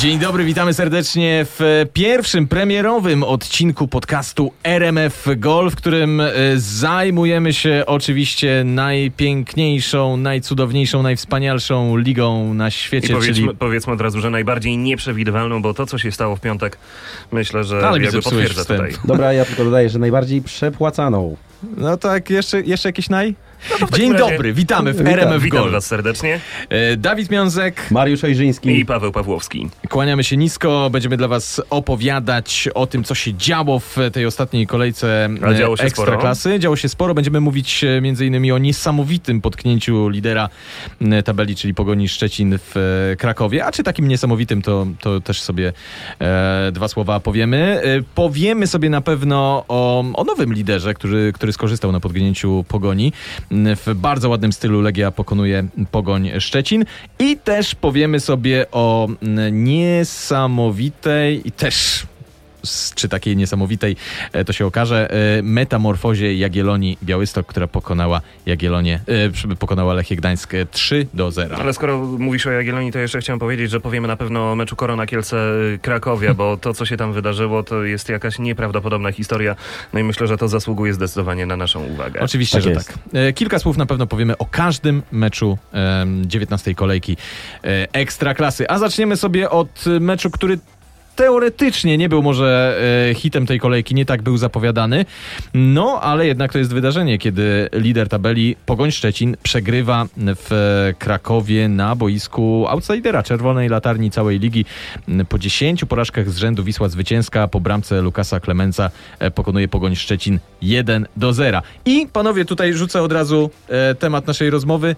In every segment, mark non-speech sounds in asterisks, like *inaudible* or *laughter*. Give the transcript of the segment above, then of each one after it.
Dzień dobry, witamy serdecznie w pierwszym premierowym odcinku podcastu RMF Golf, w którym e, zajmujemy się oczywiście najpiękniejszą, najcudowniejszą, najwspanialszą ligą na I świecie, powiedzmy, czyli powiedzmy od razu, że najbardziej nieprzewidywalną, bo to, co się stało w piątek, myślę, że Ale mi jakby potwierdza wstęp. tutaj. Dobra, ja tylko dodaję, że najbardziej przepłacaną. No tak, jeszcze, jeszcze jakieś naj? No Dzień razie dobry, witamy w Witam, RMF Witam Golf. was serdecznie E, Dawid Miązek, Mariusz Ojrzyński. i Paweł Pawłowski. Kłaniamy się nisko, będziemy dla was opowiadać o tym, co się działo w tej ostatniej kolejce A działo się Ekstraklasy. Działo się sporo. Będziemy mówić e, między innymi o niesamowitym potknięciu lidera tabeli, czyli Pogoni Szczecin w e, Krakowie. A czy takim niesamowitym, to, to też sobie e, dwa słowa powiemy. E, powiemy sobie na pewno o, o nowym liderze, który, który skorzystał na podgnięciu Pogoni. W bardzo ładnym stylu Legia pokonuje Pogoń Szczecin. I też powiemy sobie o niesamowitej i też czy takiej niesamowitej, e, to się okaże, e, metamorfozie Jagiellonii Białystok, która pokonała Jagiellonię, e, pokonała Lechie Gdańsk e, 3 do 0. Ale skoro mówisz o Jagiellonii, to jeszcze chciałem powiedzieć, że powiemy na pewno o meczu Korona Kielce-Krakowia, bo *laughs* to, co się tam wydarzyło, to jest jakaś nieprawdopodobna historia. No i myślę, że to zasługuje zdecydowanie na naszą uwagę. Oczywiście, Tak że jest. tak. Kilka słów na pewno powiemy o każdym meczu em, 19 kolejki e, Ekstraklasy. A zaczniemy sobie od meczu, który teoretycznie nie był może e, hitem tej kolejki, nie tak był zapowiadany. No, ale jednak to jest wydarzenie, kiedy lider tabeli Pogoń Szczecin przegrywa w Krakowie na boisku outsidera czerwonej latarni całej ligi. Po 10 porażkach z rzędu Wisła zwycięska po bramce Lukasa Klemenca e, pokonuje Pogoń Szczecin 1 do 0. I panowie, tutaj rzucę od razu e, temat naszej rozmowy.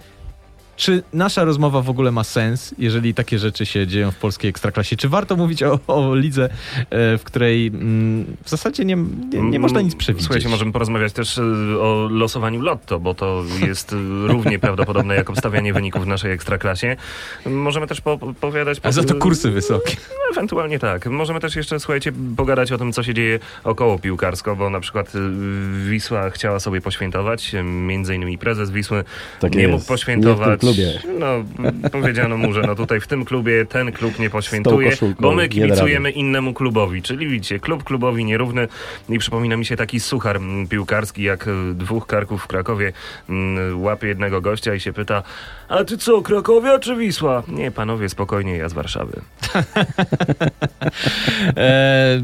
Czy nasza rozmowa w ogóle ma sens, jeżeli takie rzeczy się dzieją w polskiej ekstraklasie? Czy warto mówić o, o lidze, e, w której mm, w zasadzie nie, nie, nie można nic przewidzieć? Słuchajcie, możemy porozmawiać też y, o losowaniu lotto, bo to jest y, równie *laughs* prawdopodobne jak obstawianie wyników w naszej ekstraklasie. Możemy też po- opowiadać... A za to kursy wysokie. No, ewentualnie tak. Możemy też jeszcze, słuchajcie, pogadać o tym, co się dzieje około piłkarsko, bo na przykład Wisła chciała sobie poświętować, między innymi prezes Wisły Tak nie jest. mógł poświętować. Klubie. No, powiedziano mu, że no tutaj w tym klubie ten klub nie poświętuje, bo my kibicujemy innemu klubowi. Czyli widzicie, klub klubowi nierówny i przypomina mi się taki suchar piłkarski, jak y, dwóch karków w Krakowie mm, łapie jednego gościa i się pyta, a ty co, Krakowia czy Wisła? Nie, panowie, spokojnie, ja z Warszawy. *laughs* E,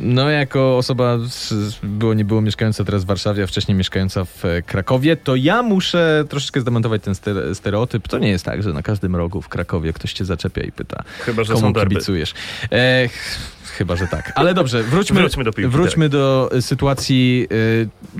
no, jako osoba było nie było mieszkająca teraz w Warszawie, a wcześniej mieszkająca w Krakowie, to ja muszę troszeczkę zdementować ten stere- stereotyp. To nie jest tak, że na każdym rogu w Krakowie ktoś cię zaczepia i pyta, Chyba, że komu kibicujesz. E, ch- chyba, że tak. Ale dobrze, wróćmy, Wróćmy do piłki, wróćmy do e, sytuacji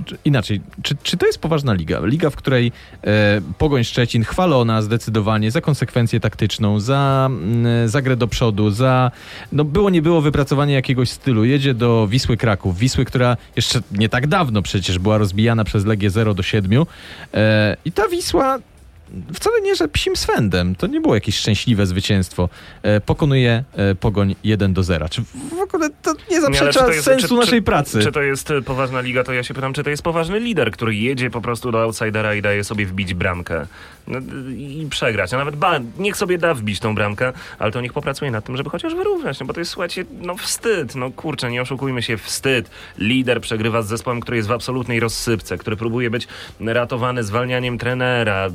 e, inaczej. Czy, czy to jest poważna liga? Liga, w której e, Pogoń Szczecin chwalona zdecydowanie za konsekwencję taktyczną, za, mm, za grę do przodu, za no było nie było wypracowanie jakiegoś stylu. Jedzie do Wisły Kraków. Wisły, która jeszcze nie tak dawno przecież była rozbijana przez Legię 0 do 7. E, I ta Wisła wcale nie, że psim swędem. To nie było jakieś szczęśliwe zwycięstwo. E, pokonuje e, Pogoń 1 do 0. Czy w ogóle to nie Nie, zaprzecza to jest- sensu czy- naszej czy, pracy? Czy to jest y, poważna liga, to ja się pytam, czy to jest poważny lider, który jedzie po prostu do outsidera i daje sobie wbić bramkę no, i przegrać. A nawet ba, niech sobie da wbić tą bramkę, ale to niech popracuje nad tym, żeby chociaż wyrównać, no bo to jest, słuchajcie, no wstyd, no kurczę, nie oszukujmy się, wstyd. Lider przegrywa z zespołem, który jest w absolutnej rozsypce, który próbuje być ratowany zwalnianiem trenera,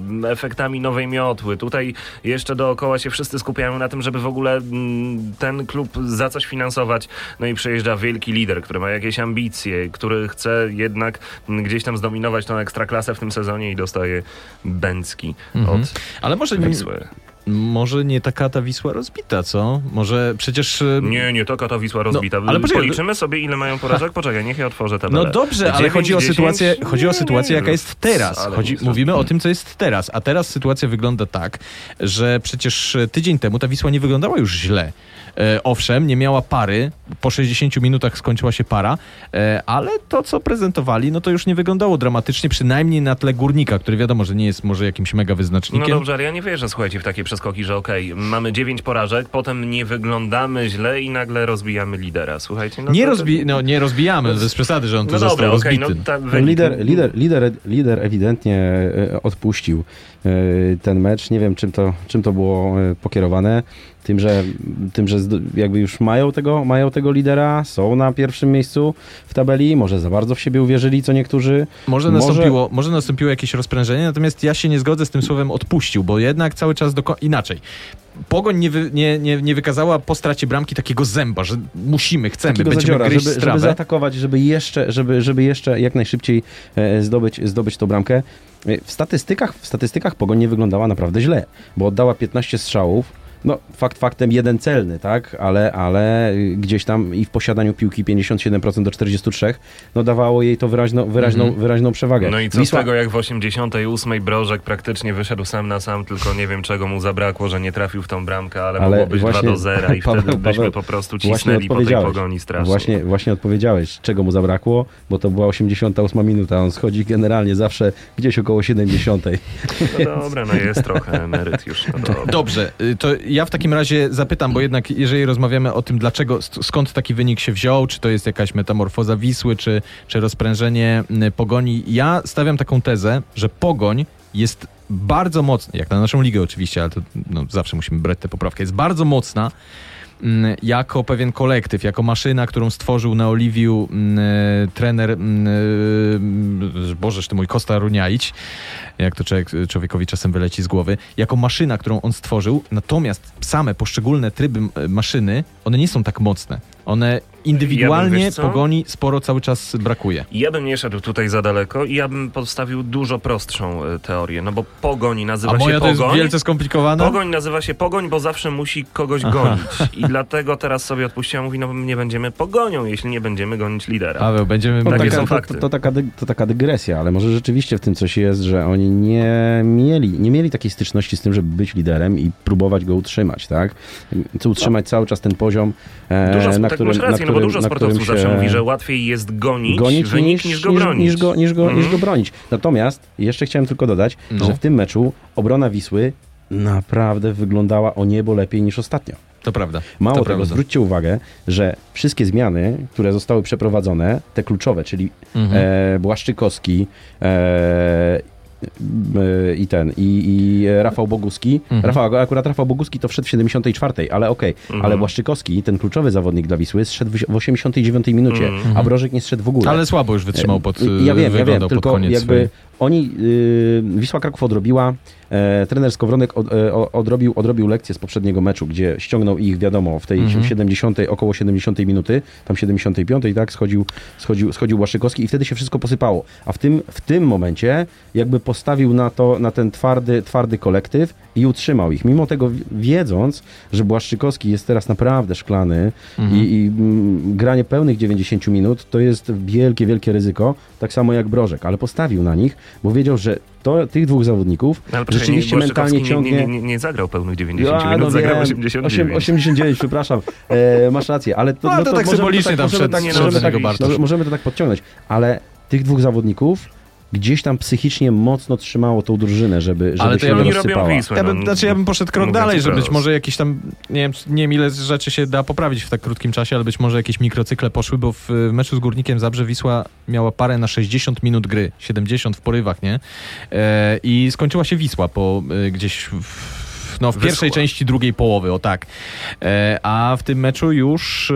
efektami nowej miotły. Tutaj jeszcze dookoła się wszyscy skupiają na tym, żeby w ogóle mm, ten klub za coś finansować. No i przyjeżdża wielki lider, który ma jakieś ambicje, który chce jednak mm, gdzieś tam zdominować tą ekstraklasę w tym sezonie i dostaje Bęcki Mhm. od Ale może nie, Wisły. Może nie taka ta Wisła rozbita, co? Może przecież... Nie, nie taka ta Wisła rozbita. ale poczekaj, Policzymy sobie, ile mają porażek. Poczekaj, niech ja otworzę tabelę. No dobrze, ale Dziewięć, chodzi o 10? sytuację, chodzi o sytuację nie, jaka jest teraz. ale Chodzi, mówimy o tym, co jest teraz. A teraz sytuacja wygląda tak, że przecież e, tydzień temu ta Wisła nie wyglądała już źle. E, owszem, nie miała pary, po 60 minutach skończyła się para, e, ale to, co prezentowali, no to już nie wyglądało dramatycznie, przynajmniej na tle Górnika, który wiadomo, że nie jest może jakimś mega No wyznacznikiem. dobrze, ale ja nie wierzę, słuchajcie, w takie przeskoki, że okej, mamy dziewięć porażek, potem nie wyglądamy źle i nagle rozbijamy lidera. Słuchajcie, no nie, to- rozbi- no, nie rozbijamy, bez przesady, że on tu No został dobra, rozbity. no ta No, lider, lider, lider, lider ewidentnie e, odpuścił ten mecz. Nie wiem, czym to, czym to było pokierowane. Tym, że, tym, że jakby już mają tego, mają tego lidera, są na pierwszym miejscu w tabeli, może za bardzo w siebie uwierzyli, co niektórzy. Może Może- nastąpiło, może nastąpiło jakieś rozprężenie, natomiast ja się nie zgodzę z tym słowem odpuścił, bo jednak cały czas doko- inaczej. Pogoń nie, wy, nie, nie, nie wykazała po stracie bramki takiego zęba, że musimy, chcemy, takiego będziemy zadziora, gryźć żeby, żeby zaatakować, żeby jeszcze, żeby, żeby jeszcze jak najszybciej e, zdobyć, zdobyć tą bramkę. E, W statystykach, w statystykach Pogoń nie wyglądała naprawdę źle, bo oddała 15 strzałów, no fakt faktem jeden celny, tak, ale, ale gdzieś tam i w posiadaniu piłki 57% do 43, no dawało jej to wyraźno, wyraźną, Mhm. wyraźną przewagę. No i co Wisła- z tego, jak w 88 Brożek praktycznie wyszedł sam na sam, tylko nie wiem czego mu zabrakło, że nie trafił w tą bramkę, ale, Ale mogło być właśnie- 2 do 0 i *laughs* Paweł- wtedy byśmy Paweł, po prostu właśnie cisnęli po tej pogoni strasznie. Właśnie, właśnie odpowiedziałeś, czego mu zabrakło, bo to była 88 minuta. On schodzi generalnie zawsze gdzieś około 70. No dobra, no jest trochę emeryt już. No. *laughs* Dobrze, y, to ja w takim razie zapytam, bo jednak jeżeli rozmawiamy o tym, dlaczego, skąd taki wynik się wziął, czy to jest jakaś metamorfoza Wisły, czy, czy rozprężenie y, Pogoni, ja stawiam taką tezę, że Pogoń jest bardzo mocny, jak na naszą ligę oczywiście, ale to no, zawsze musimy brać tę poprawkę, jest bardzo mocna jako pewien kolektyw, jako maszyna, którą stworzył na Oliwiu mm, e, trener, mm, e, bożeż ty mój Kosta Runiaić, jak to człowiek, człowiekowi czasem wyleci z głowy, jako maszyna, którą on stworzył, natomiast same poszczególne tryby maszyny, one nie są tak mocne. One indywidualnie co? pogoni sporo cały czas brakuje. Ja bym nie szedł tutaj za daleko i ja bym postawił dużo prostszą e, teorię, no bo pogoń nazywa A moja się to jest pogoń. wielce skomplikowana? Pogoń nazywa się pogoń, bo zawsze musi kogoś Aha. gonić. I dlatego teraz sobie odpuściła, mówi, no nie będziemy pogonią, jeśli nie będziemy gonić lidera. Paweł, będziemy... No, Takie taka, są to, fakty. to, to, taka, dy- to taka dygresja, ale może rzeczywiście w tym coś jest, że oni nie mieli, nie mieli takiej styczności z tym, żeby być liderem i próbować go utrzymać, tak? Utrzymać cały czas ten poziom, e, Dużo, na tak którym, masz rację, na no którym, bo dużo którym sportowców zawsze mówi, że łatwiej jest gonić, gonić wynik niż, go bronić. Niż go, niż, go, niż Mhm. go bronić. Natomiast jeszcze chciałem tylko dodać, No. że w tym meczu obrona Wisły naprawdę wyglądała o niebo lepiej niż ostatnio. To prawda. Mało to tego, prawda. zwróćcie uwagę, że wszystkie zmiany, które zostały przeprowadzone, te kluczowe, czyli Mhm. e, Błaszczykowski e, i ten, i, i Rafał Boguski. Mhm. Rafał, akurat Rafał Boguski to wszedł w 74, ale okej, Mhm. ale Błaszczykowski, ten kluczowy zawodnik dla Wisły, zszedł w w 89 minucie, Mhm. a Brożek nie zszedł w ogóle. Ale słabo już wytrzymał pod... E, Ja wiem, ja wiem, pod tylko koniec jakby oni, y, Wisła Kraków odrobiła, e, trener Skowronek od, e, o- odrobił, odrobił lekcję z poprzedniego meczu, gdzie ściągnął ich, wiadomo, w tej Mhm. 70, około 70 minuty, tam 75, tak, schodził, schodził, schodził Błaszczykowski i wtedy się wszystko posypało. A w tym, w tym momencie jakby postawił na to, na ten twardy, twardy kolektyw i utrzymał ich. Mimo tego wi- wiedząc, że Błaszczykowski jest teraz naprawdę szklany Mhm. i, i mm, granie pełnych 90 minut to jest wielkie, wielkie ryzyko, tak samo jak Brożek, ale postawił na nich, bo wiedział, że to, tych dwóch zawodników No, ale proszę, rzeczywiście nie, mentalnie ciągnie... Nie, nie, nie, nie zagrał pełnych 90 Ja, minut, no zagrał wiem, 89. osiem- 89, przepraszam. E, masz rację, ale to, No, ale to tak możemy symbolicznie tam możemy tak, wszedł możemy, do tak, może- możemy to tak podciągnąć, ale tych dwóch zawodników gdzieś tam psychicznie mocno trzymało tą drużynę, żeby, żeby Ale to się ja nie bym- Oni robią rozsypała. Wisłę. Ja no, bym, znaczy ja bym poszedł krok dalej, że być może jakieś tam, nie wiem, nie wiem ile rzeczy się da poprawić w tak krótkim czasie, ale być może jakieś mikrocykle poszły, bo w, w meczu z Górnikiem Zabrze Wisła miała parę na 60 minut gry, 70 w porywach, nie? E, I skończyła się Wisła po e, gdzieś w, no, w Wyschła. pierwszej części drugiej połowy, o tak. E, a w tym meczu już,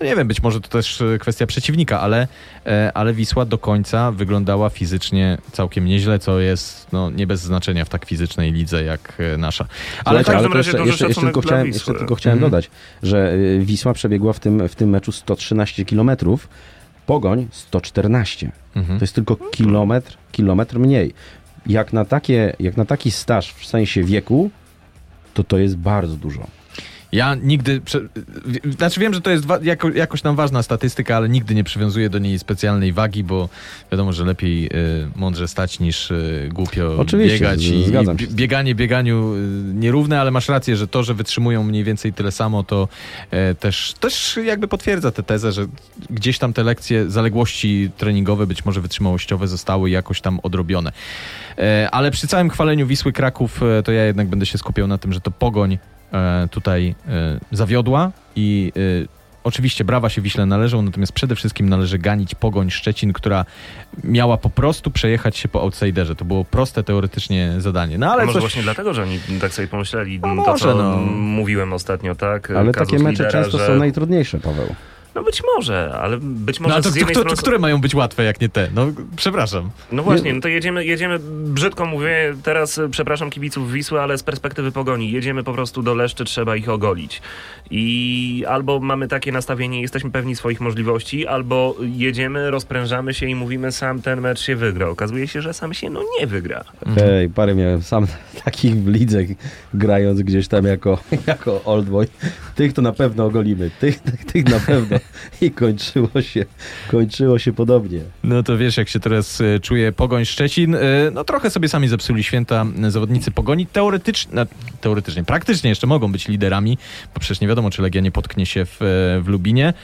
e, nie wiem, być może to też e, kwestia przeciwnika, ale, e, ale Wisła do końca wyglądała fizycznie całkiem nieźle, co jest no, nie bez znaczenia w tak fizycznej lidze jak nasza. Ale tak, ale jeszcze, jeszcze, jeszcze, tylko chciałem, jeszcze tylko chciałem Mhm. dodać, że Wisła przebiegła w tym, w tym meczu 113 kilometrów, Pogoń 114. mhm. To jest tylko kilometr, kilometr mniej. Jak na, takie, jak na taki staż w sensie wieku, to to jest bardzo dużo. Ja nigdy. Znaczy wiem, że to jest jako, jakoś tam ważna statystyka, ale nigdy nie przywiązuję do niej specjalnej wagi, bo wiadomo, że lepiej y, mądrze stać niż y, głupio Oczywiście, biegać. I, zgadzam i bieganie bieganiu y, nierówne, ale masz rację, że to, że wytrzymują mniej więcej tyle samo, to e, też, też jakby potwierdza tę tezę, że gdzieś tam te lekcje, zaległości treningowe, być może wytrzymałościowe zostały jakoś tam odrobione. E, ale przy całym chwaleniu Wisły Kraków, e, to ja jednak będę się skupiał na tym, że to Pogoń tutaj e, zawiodła i oczywiście brawa się Wiśle należą, natomiast przede wszystkim należy ganić Pogoń Szczecin, która miała po prostu przejechać się po outsiderze. To było proste teoretycznie zadanie. No Ale ale może coś... właśnie dlatego, że oni tak sobie pomyśleli, No to może, co no. mówiłem ostatnio, tak? Ale Kazus takie mecze lidera, często że... są najtrudniejsze, Paweł. No być może, ale być może No ale to, z to, jednej kto, strony... to, które mają być łatwe, jak nie te? No, przepraszam. No właśnie, no to jedziemy, jedziemy, brzydko mówię, teraz e, przepraszam kibiców Wisły, ale z perspektywy pogoni, jedziemy po prostu do Leszczy, trzeba ich ogolić. I albo mamy takie nastawienie, jesteśmy pewni swoich możliwości, albo jedziemy, rozprężamy się i mówimy, sam ten mecz się wygra. Okazuje się, że sam się no nie wygra. Mhm. Ej, parę miałem sam *laughs* takich w lidze grając gdzieś tam jako, *laughs* jako old boy. Tych to na pewno ogolimy, tych, tych, tych na pewno. *laughs* I kończyło się, kończyło się podobnie. No to wiesz, jak się teraz e, czuje Pogoń Szczecin. E, No trochę sobie sami zepsuli święta e, zawodnicy Pogoni. Teoretycznie, teoretycznie, praktycznie jeszcze mogą być liderami, bo przecież nie wiadomo, czy Legia nie potknie się w, w Lubinie,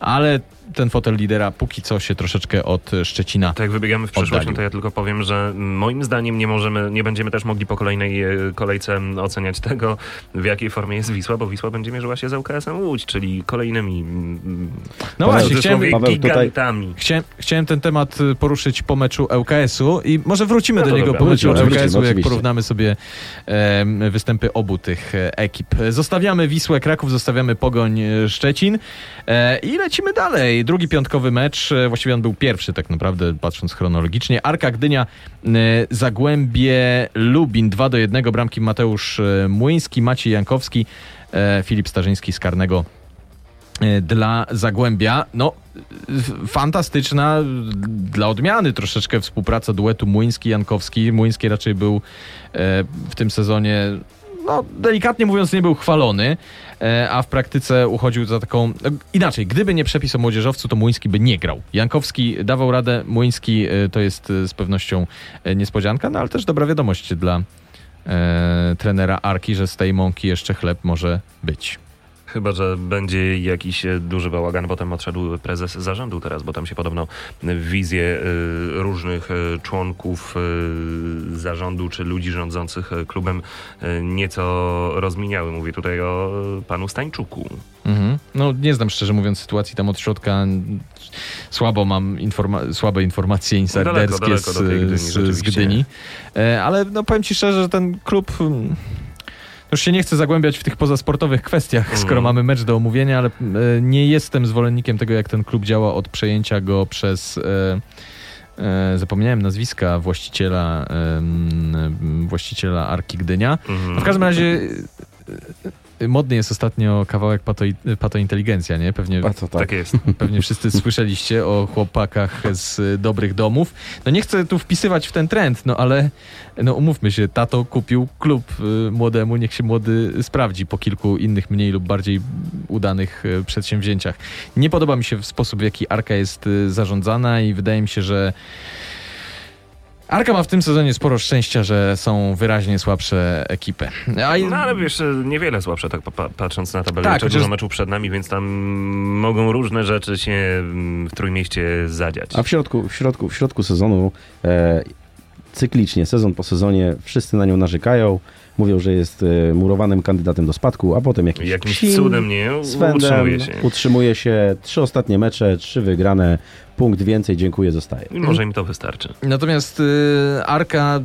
ale ten fotel lidera póki co się troszeczkę od e, Szczecina Tak jak wybiegamy w przyszłość, no Oddalił. to ja tylko powiem, że moim zdaniem nie możemy, nie będziemy też mogli po kolejnej e, kolejce oceniać tego, w jakiej formie jest Wisła, bo Wisła będzie mierzyła się z ŁKS-em Łódź, czyli kolejnymi mm, No w właśnie, chciałem, Paweł, tutaj- gigantami. chciałem, chciałem ten temat y, poruszyć po meczu ŁKS-u i może wrócimy No do niego dobra. po meczu ŁKS-u, jak oczywiście. porównamy sobie em, występy obu tych e, ekip. Zostawiamy Wisłę Kraków, zostawiamy Pogoń e, Szczecin e, i lecimy dalej. Drugi piątkowy mecz, e, właściwie on był pierwszy tak naprawdę, patrząc chronologicznie. Arka Gdynia, e, Zagłębie Lubin 2 do 1, bramki Mateusz e, Młyński, Maciej Jankowski, Filip Starzyński z karnego dla Zagłębia. No, fantastyczna dla odmiany troszeczkę współpraca duetu Młyński-Jankowski. Młyński raczej był w tym sezonie, no delikatnie mówiąc, nie był chwalony, e, a w praktyce uchodził za taką... no, Inaczej, gdyby nie przepis o młodzieżowcu, to Młyński by nie grał. Jankowski dawał radę, Młyński e, to jest e, z pewnością e, niespodzianka, no ale też dobra wiadomość dla e, trenera Arki, że z tej mąki jeszcze chleb może być. Chyba, że będzie jakiś e, duży bałagan. Potem odszedł prezes zarządu teraz, bo tam się podobno wizje e, różnych e, członków zarządu czy ludzi rządzących klubem nieco rozminiały. Mówię tutaj o panu Stańczuku. Mhm. No nie znam szczerze mówiąc sytuacji tam od środka. Słabo mam informa- słabe informacje insiderskie daleko do tej Gdyni, z, z, z. Gdyni. Ale no powiem ci szczerze, że ten klub... mm, Już się nie chcę zagłębiać w tych pozasportowych kwestiach, Mhm. skoro mamy mecz do omówienia, ale e, nie jestem zwolennikiem tego, jak ten klub działa od przejęcia go przez... E, e, zapomniałem nazwiska właściciela, em, właściciela Arki Gdynia. Mhm. No w każdym razie modny jest ostatnio kawałek pato, pato inteligencja, nie? Pewnie, tak. Tak jest. *laughs* pewnie wszyscy słyszeliście o chłopakach z y, dobrych domów. No nie chcę tu wpisywać w ten trend, no ale no umówmy się, tato kupił klub y, młodemu, niech się młody sprawdzi po kilku innych mniej lub bardziej udanych y, przedsięwzięciach. Nie podoba mi się sposób, w jaki Arka jest zarządzana i wydaje mi się, że Arka ma w tym sezonie sporo szczęścia, że są wyraźnie słabsze ekipy. A No ale wiesz, niewiele słabsze tak pa- patrząc na tabelę. Tak, Tak, chociaż- dużo meczów przed nami, więc tam mogą różne rzeczy się mm, w Trójmieście zadziać. A w środku, w środku, w środku sezonu e, cyklicznie, sezon po sezonie, wszyscy na nią narzekają. Mówią, że jest e, murowanym kandydatem do spadku, a potem jakiś Jakimś psin cudem nie utrzymuje się. utrzymuje się. Trzy ostatnie mecze, trzy wygrane, punkt więcej, dziękuję, zostaje. I może im to wystarczy. Natomiast y, Arka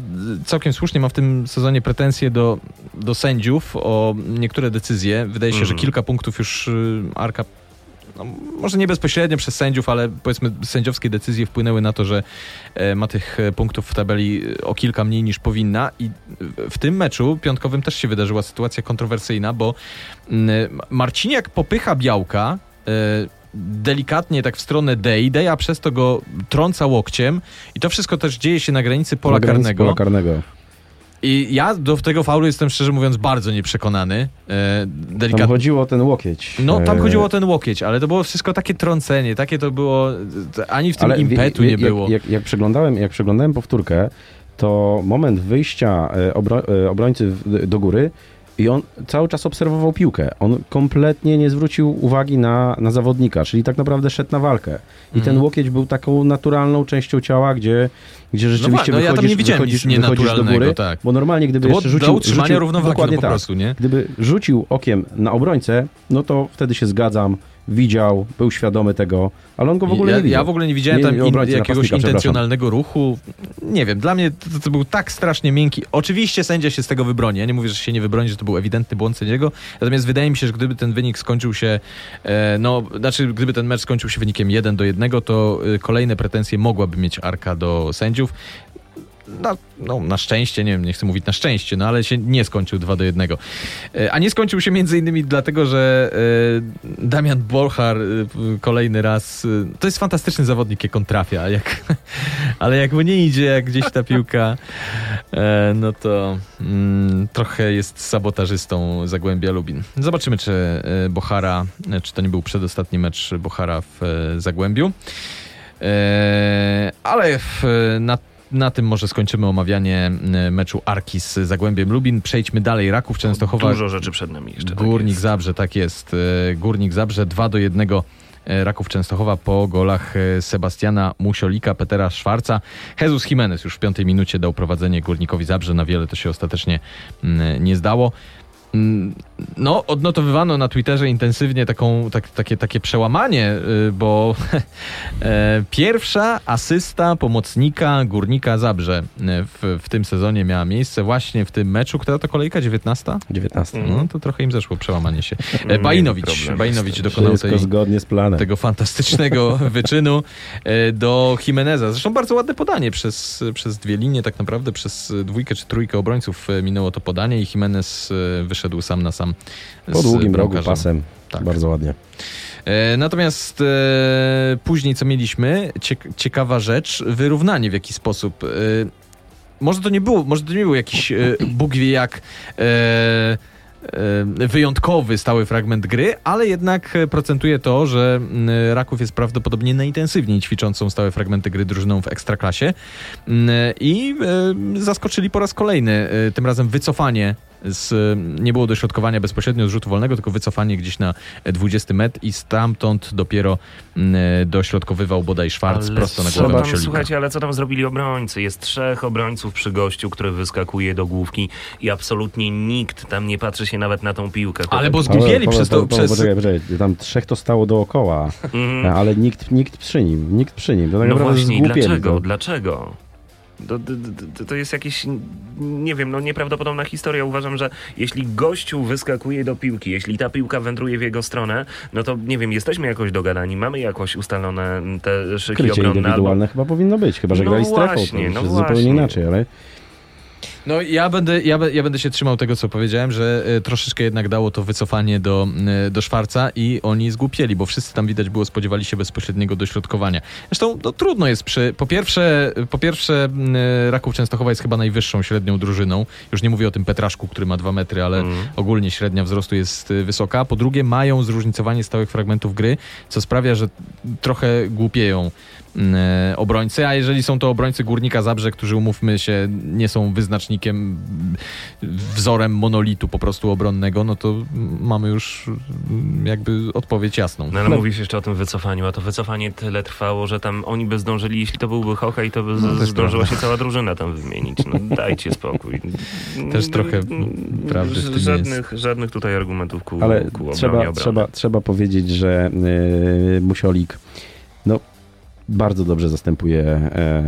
całkiem słusznie ma w tym sezonie pretensje do, do sędziów o niektóre decyzje. Wydaje się, Mm. że kilka punktów już y, Arka, no, może nie bezpośrednio przez sędziów, ale powiedzmy sędziowskie decyzje wpłynęły na to, że e, ma tych e, punktów w tabeli e, o kilka mniej niż powinna. I w- tym meczu piątkowym też się wydarzyła sytuacja kontrowersyjna, bo Marciniak popycha Białka. delikatnie tak w stronę Dei, Deja przez to go trąca łokciem i to wszystko też dzieje się na granicy pola Na granicy karnego. Pola karnego. I ja do tego faulu jestem szczerze mówiąc bardzo nieprzekonany. E, Tam delikatnie. chodziło o ten łokieć. No, tam E, chodziło o ten łokieć, ale to było wszystko takie trącenie, takie to było, ani w tym Ale wie- impetu wie- nie jak, było. Jak, jak, przeglądałem, jak przeglądałem powtórkę, to moment wyjścia e, obro, e, obrońcy do góry i on cały czas obserwował piłkę. On kompletnie nie zwrócił uwagi na, na zawodnika, czyli tak naprawdę szedł na walkę. I ten Mhm. łokieć był taką naturalną częścią ciała, gdzie, gdzie rzeczywiście no ja tam wychodzisz, nie widziałem wychodzisz, wychodzisz do góry, tak. bo normalnie gdyby To jeszcze rzucił, utrzymania rzucił, równowagi dokładnie no po tak. prostu, nie? Gdyby rzucił okiem na obrońcę, no to wtedy się zgadzam widział, był świadomy tego, ale on go w ogóle ja, nie widział. Ja w ogóle nie widziałem tam nie, in, jakiegoś intencjonalnego ruchu. Nie wiem, dla mnie to, to był tak strasznie miękki. Oczywiście sędzia się z tego wybroni. Ja nie mówię, że się nie wybroni, że to był ewidentny błąd sędziego. Natomiast wydaje mi się, że gdyby ten wynik skończył się, e, no, znaczy gdyby ten mecz skończył się wynikiem 1 do 1, to e, kolejne pretensje mogłaby mieć Arka do sędziów. Na, no, na szczęście, nie wiem, nie chcę mówić na szczęście, no ale się nie skończył 2 do 1. E, A nie skończył się między innymi dlatego, że e, Damian Bolchar e, kolejny raz, to jest fantastyczny zawodnik, jak on trafia, jak, *laughs* ale jak mu nie idzie, jak gdzieś ta piłka, no to mm, trochę jest sabotażystą Zagłębia Lubin. Zobaczymy, czy Bochara, e, czy to nie był przedostatni mecz Bochara w Zagłębiu. Ale w, na, na tym może skończymy omawianie e, meczu Arki z Zagłębiem Lubin. Przejdźmy dalej. Raków Częstochowa. Dużo rzeczy przed nami jeszcze. tak Górnik jest. Zabrze, tak jest. E, Górnik Zabrze 2 do 1 e, Raków Częstochowa po golach Sebastiana Musiolika, Petera Szwarca. Jesus Jimenez już w piątej minucie dał prowadzenie Górnikowi Zabrze. Na wiele to się ostatecznie mm, nie zdało. Mm, No, odnotowywano na Twitterze intensywnie taką, tak, takie, takie przełamanie, y, bo *laughs* e, pierwsza asysta pomocnika Górnika Zabrze y, w, w tym sezonie miała miejsce właśnie w tym meczu. Która to kolejka? 19? 19. Mhm. No to trochę im zeszło przełamanie się. E, Bajnowicz, Bajnowicz dokonał tej, zgodnie z planem. tego fantastycznego *laughs* wyczynu e, do Jimeneza. Zresztą bardzo ładne podanie przez, przez dwie linie, tak naprawdę przez dwójkę czy trójkę obrońców minęło to podanie i Jimenez e, wyszedł sam na sam Po długim rogu pasem. Tak. Bardzo ładnie. E, Natomiast e, później co mieliśmy? Ciek- ciekawa rzecz, wyrównanie w jaki sposób. E, może to nie było, może to nie był jakiś e, Bóg wie jak e, e, wyjątkowy stały fragment gry, ale jednak procentuje to, że m, Raków jest prawdopodobnie najintensywniej ćwiczącą stałe fragmenty gry drużyną w Ekstraklasie M, i zaskoczyli po raz kolejny, tym razem wycofanie z, nie było dośrodkowania bezpośrednio z rzutu wolnego, tylko wycofanie gdzieś na 20 metr i stamtąd dopiero mm, dośrodkowywał bodaj Szwarc Ale prosto na głowę tam. Słuchajcie, ale co tam zrobili obrońcy? Jest trzech obrońców przy gościu, który wyskakuje do główki i absolutnie nikt tam nie patrzy się nawet na tą piłkę. Ale bo zgubieli Paweł, przez to... Paweł, Przez... Poczekaj, poczekaj. Tam trzech to stało dookoła, Mhm. ale nikt, nikt przy nim. Nikt przy nim. To tak No właśnie, dlaczego? to. Dlaczego? To, to, to, jest jakieś, nie wiem, no nieprawdopodobna historia. Uważam, że jeśli gościu wyskakuje do piłki, jeśli ta piłka wędruje w jego stronę, no to nie wiem, jesteśmy jakoś dogadani, mamy jakoś ustalone te szyki Krycie obronne. Albo... indywidualne chyba powinno być, chyba że No grali strefą. właśnie, to no jest zupełnie właśnie. inaczej, ale No ja będę, ja, ja będę się trzymał tego, co powiedziałem, że e, troszeczkę jednak dało to wycofanie do, e, do Szwarca i oni zgłupieli, bo wszyscy tam widać było, spodziewali się bezpośredniego dośrodkowania. Zresztą no, trudno jest przy... Po pierwsze, po pierwsze e, Raków Częstochowa jest chyba najwyższą średnią drużyną. Już nie mówię o tym Petraszku, który ma dwa metry, ale Mm. ogólnie średnia wzrostu jest wysoka. Po drugie mają zróżnicowanie stałych fragmentów gry, co sprawia, że trochę głupieją obrońcy, a jeżeli są to obrońcy Górnika Zabrze, którzy umówmy się, nie są wyznacznikiem, mm, wzorem monolitu po prostu obronnego, no to mm, mamy już mm, jakby odpowiedź jasną. No ale mówisz jeszcze o tym wycofaniu, a to wycofanie tyle trwało, że tam oni by zdążyli, jeśli to byłby hokej, to by No, zdążyła prawda. się cała drużyna tam wymienić. No *laughs* dajcie spokój. Też trochę prawdy w tym żadnych, żadnych tutaj argumentów ku, Ale ku obronie trzeba, trzeba, trzeba powiedzieć, że yy, Musiolik bardzo dobrze zastępuje e,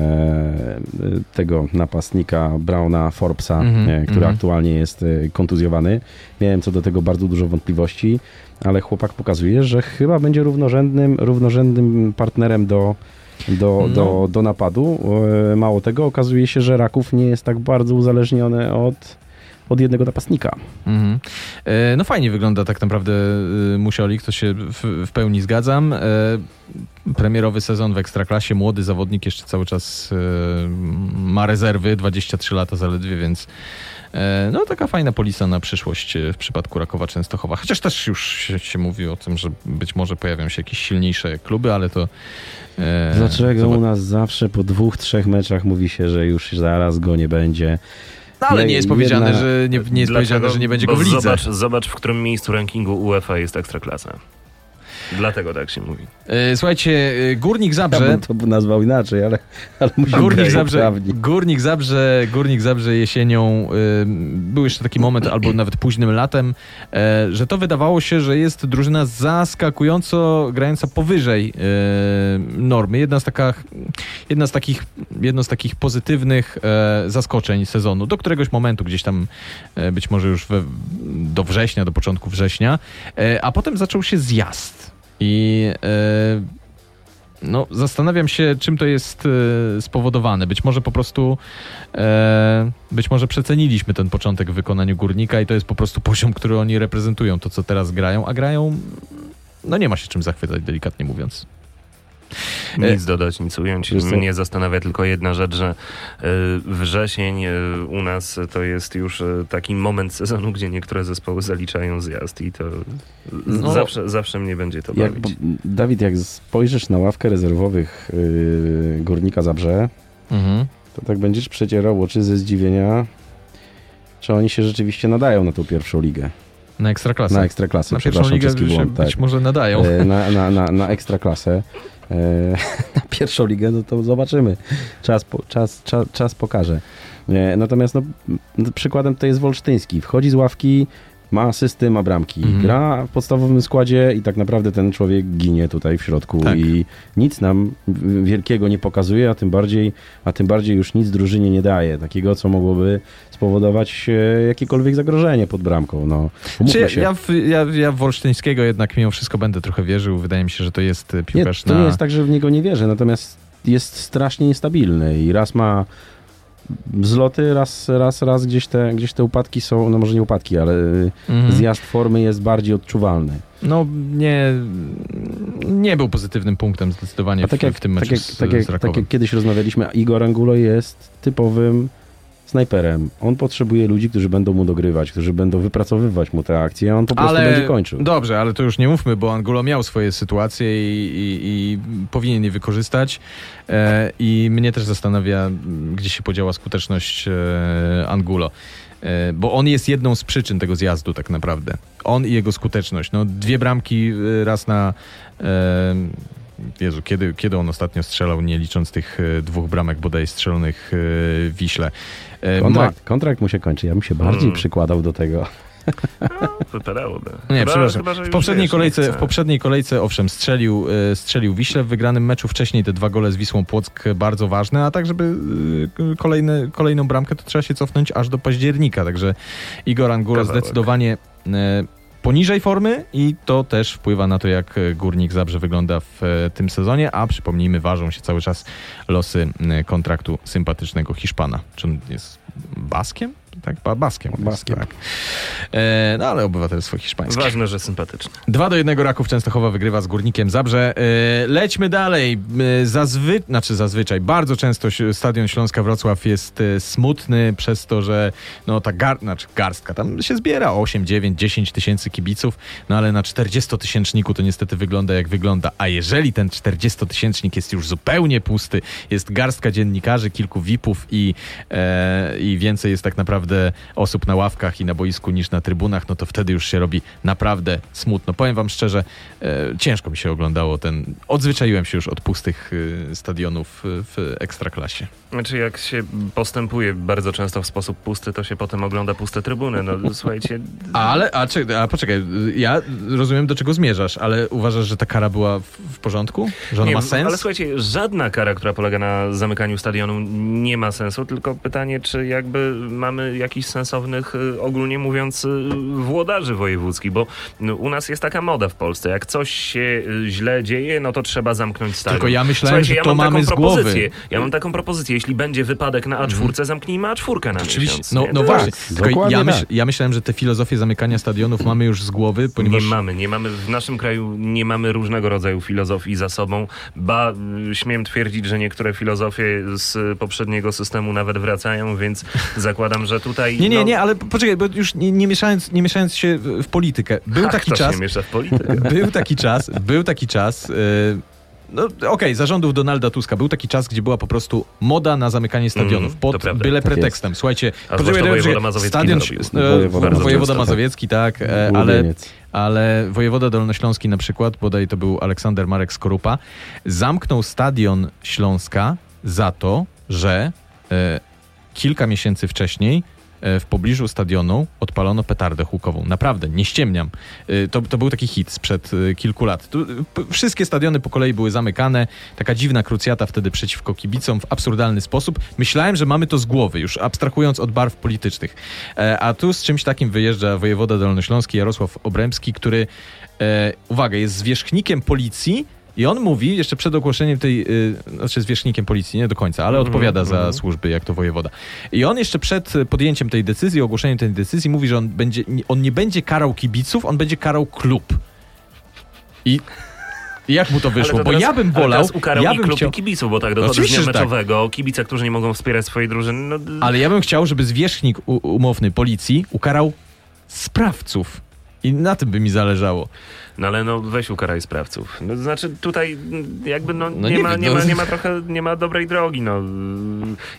tego napastnika Browna Forbesa, Mhm, e, który mhm. aktualnie jest e, kontuzjowany. Miałem co do tego bardzo dużo wątpliwości, ale chłopak pokazuje, że chyba będzie równorzędnym, równorzędnym partnerem do, do, No. do, do napadu. E, Mało tego, okazuje się, że Raków nie jest tak bardzo uzależniony od, od jednego napastnika. Mhm. E, No fajnie wygląda tak naprawdę e, Musiolik, to się w, w pełni zgadzam. Premierowy sezon w Ekstraklasie, młody zawodnik, jeszcze cały czas e, ma rezerwy, 23 lata zaledwie, więc e, no taka fajna polisa na przyszłość e, w przypadku Rakowa Częstochowa. Chociaż też już się, się mówi o tym, że być może pojawią się jakieś silniejsze kluby, ale to... e, Dlaczego zobacz- u nas zawsze po dwóch, trzech meczach mówi się, że już zaraz go nie będzie? No, ale nie jest powiedziane, jedna- że nie, nie jest Dlaczego? powiedziane, że nie będzie go w lidze. Zobacz, zobacz, w którym miejscu rankingu UEFA jest Ekstraklasa. Dlatego tak się mówi. E, Słuchajcie, e, Górnik Ja Zabrze... bym to nazwał inaczej, ale, ale musimy Górnik Zabrze. Górnik Zabrze, Górnik Zabrze jesienią, był jeszcze taki moment, albo nawet późnym latem, e, że to wydawało się, że jest drużyna zaskakująco grająca powyżej normy. Jedna z, taka, jedna z takich, jedno z takich pozytywnych zaskoczeń sezonu, do któregoś momentu gdzieś tam, być może już we, do września, do początku września, a potem zaczął się zjazd. I e, no, zastanawiam się, czym to jest e, spowodowane. Być może po prostu e, być może przeceniliśmy ten początek w wykonaniu górnika i to jest po prostu poziom, który oni reprezentują, to co teraz grają, a grają. No nie ma się czym zachwycać, delikatnie mówiąc. E, Nic dodać, nic ująć. Mnie zastanawia tylko jedna rzecz, że y, wrzesień y, u nas to jest już y, taki moment sezonu, gdzie niektóre zespoły zaliczają zjazd i to No. zawsze, zawsze mnie będzie to Jak, bawić. Dawid, jak spojrzysz na ławkę rezerwowych yy, Górnika Zabrze, Mhm. to tak będziesz przecierał oczy ze zdziwienia, czy oni się rzeczywiście nadają na tą pierwszą ligę, Na ekstraklasę. na ekstraklasę. Na pierwszą przepraszam, ligę się błąd, tak. być może nadają. E, na, na, na, na ekstraklasę. E, *laughs* na pierwszą ligę, no to zobaczymy. Czas, czas, czas, czas pokaże. E, natomiast no, przykładem to jest Wolsztyński. Wchodzi z ławki, ma asysty, ma bramki. Mhm. Gra w podstawowym składzie i tak naprawdę ten człowiek ginie tutaj w środku Tak. i nic nam wielkiego nie pokazuje, a tym bardziej, a tym bardziej już nic drużynie nie daje. Takiego, co mogłoby spowodować e, jakiekolwiek zagrożenie pod bramką. No, Czy się. ja, w, ja, ja w Wolsztyńskiego jednak mimo wszystko będę trochę wierzył. Wydaje mi się, że to jest e, Nie, piłkarz to na... nie jest tak, że w niego nie wierzę, natomiast jest strasznie niestabilny i raz ma wzloty, raz, raz, raz gdzieś te, gdzieś te upadki są, no może nie upadki, ale y, Mhm. zjazd formy jest bardziej odczuwalny. No nie, nie był pozytywnym punktem zdecydowanie A tak w, jak, w tym meczu tak jak, z, tak, jak, tak jak kiedyś rozmawialiśmy, Igor Angulo jest typowym snajperem. On potrzebuje ludzi, którzy będą mu dogrywać, którzy będą wypracowywać mu te akcje, a on po prostu będzie kończył. Dobrze, ale to już nie mówmy, bo Angulo miał swoje sytuacje i, i, i powinien je wykorzystać. E, I mnie też zastanawia, gdzie się podziała skuteczność e, Angulo. E, bo on jest jedną z przyczyn tego zjazdu tak naprawdę. On i jego skuteczność. No, dwie bramki e, raz na... E, Jezu, kiedy, kiedy on ostatnio strzelał, nie licząc tych e, dwóch bramek bodaj strzelonych w Wiśle. E, ma- Kontrakt, kontrakt mu się kończy, ja bym się bardziej Hmm. przykładał do tego. No, wypadałoby. Nie, Chyba- przepraszam. chyba, w, poprzedniej wiesz, kolejce, w poprzedniej kolejce, owszem, strzelił, e, strzelił Wiśle w wygranym meczu. Wcześniej te dwa gole z Wisłą Płock bardzo ważne, a tak, żeby e, kolejne, kolejną bramkę, to trzeba się cofnąć aż do października. Także Igor Angulo Kawałek. zdecydowanie poniżej formy i to też wpływa na to, jak e, Górnik Zabrze wygląda w e, tym sezonie, a przypomnijmy, ważą się cały czas losy kontraktu sympatycznego Hiszpana. Czy on jest Baskiem? Tak, ba- Baskiem. jest, Baskiem. Tak. E, no ale obywatelstwo hiszpańskie. Ważne, że sympatyczne. 2 do 1 Raków Częstochowa wygrywa z Górnikiem Zabrze. E, Lećmy dalej. E, Zazwy... Znaczy zazwyczaj, bardzo często stadion Śląska Wrocław jest e, smutny przez to, że no ta gar... znaczy, garstka tam się zbiera 8, 9, 10 tysięcy kibiców, no ale na 40-tysięczniku to niestety wygląda jak wygląda. A jeżeli ten 40-tysięcznik jest już zupełnie pusty, jest garstka dziennikarzy, kilku VIP-ów i, e, i więcej jest tak naprawdę osób na ławkach i na boisku niż na trybunach, no to wtedy już się robi naprawdę smutno. Powiem wam szczerze, e, ciężko mi się oglądało ten... Odzwyczaiłem się już od pustych e, stadionów e, w Ekstraklasie. Znaczy jak się postępuje bardzo często w sposób pusty, to się potem ogląda puste trybuny. No *laughs* słuchajcie, Ale, a, czy, a poczekaj, ja rozumiem do czego zmierzasz, ale uważasz, że ta kara była w, w porządku? Że ona nie, ma sens? Ale słuchajcie, żadna kara, która polega na zamykaniu stadionu nie ma sensu, tylko pytanie, czy jakby mamy jakichś sensownych, y, ogólnie mówiąc, y, włodarzy wojewódzkich, bo no, u nas jest taka moda w Polsce. Jak coś się y, źle dzieje, no to trzeba zamknąć stadion. Tylko ja myślałem, Słuchajcie, że ja to mam mamy taką z głowy. propozycję. Ja mam taką propozycję. Jeśli będzie wypadek na A4, zamknijmy A4 na Oczywiście, miesiąc. no, no To właśnie. jest- Tylko ja, myśl, tak. ja myślałem, że te filozofie zamykania stadionów mamy już z głowy, ponieważ... Nie mamy, nie mamy. W naszym kraju nie mamy różnego rodzaju filozofii za sobą. Ba, śmiem twierdzić, że niektóre filozofie z poprzedniego systemu nawet wracają, więc zakładam, że tutaj. Nie, nie, no, nie, ale poczekaj, bo już nie, nie, mieszając, nie mieszając się w, w politykę. Był ach, taki czas, się miesza w politykę. *laughs* był taki czas, był taki czas, yy, no okej, zarządów Donalda Tuska. Był taki czas, gdzie była po prostu moda na zamykanie stadionów Mm, pod byle Tak pretekstem. Słuchajcie, A poczekaj, wojewoda mazowiecki stadion, e, Wojewoda wojewoda, mazowiecki, tak. tak, e, ale, ale wojewoda dolnośląski na przykład, bodaj to był Aleksander Marek Skorupa, zamknął stadion Śląska za to, że e, kilka miesięcy wcześniej w pobliżu stadionu odpalono petardę hukową. Naprawdę, nie ściemniam. E, To, to był taki hit sprzed e, kilku lat. Tu, e, wszystkie stadiony po kolei były zamykane. Taka dziwna krucjata wtedy przeciwko kibicom w absurdalny sposób. Myślałem, że mamy to z głowy, już abstrahując od barw politycznych. E, A tu z czymś takim wyjeżdża wojewoda dolnośląski Jarosław Obremski, który, e, uwaga, jest zwierzchnikiem policji i on mówi, jeszcze przed ogłoszeniem tej, y, znaczy zwierzchnikiem policji, nie do końca, ale Mhm, odpowiada za mhm. służby, jak to wojewoda. I on jeszcze przed podjęciem tej decyzji, ogłoszeniem tej decyzji mówi, że on, będzie, on nie będzie karał kibiców, on będzie karał klub. I jak mu to wyszło? To Bo teraz- ja bym wolał, ukarał ja bym klub chciał, kibiców, bo tak z Oczywiście, dnia tak. meczowego, kibice, którzy nie mogą wspierać swojej drużyny. No, ale ja bym chciał, żeby zwierzchnik umowny policji ukarał sprawców. I na tym by mi zależało. No ale no weź ukaraj sprawców. No, to znaczy tutaj mm, jakby no, No nie, nie ma, nie, no. ma, nie ma trochę, nie ma dobrej drogi. No.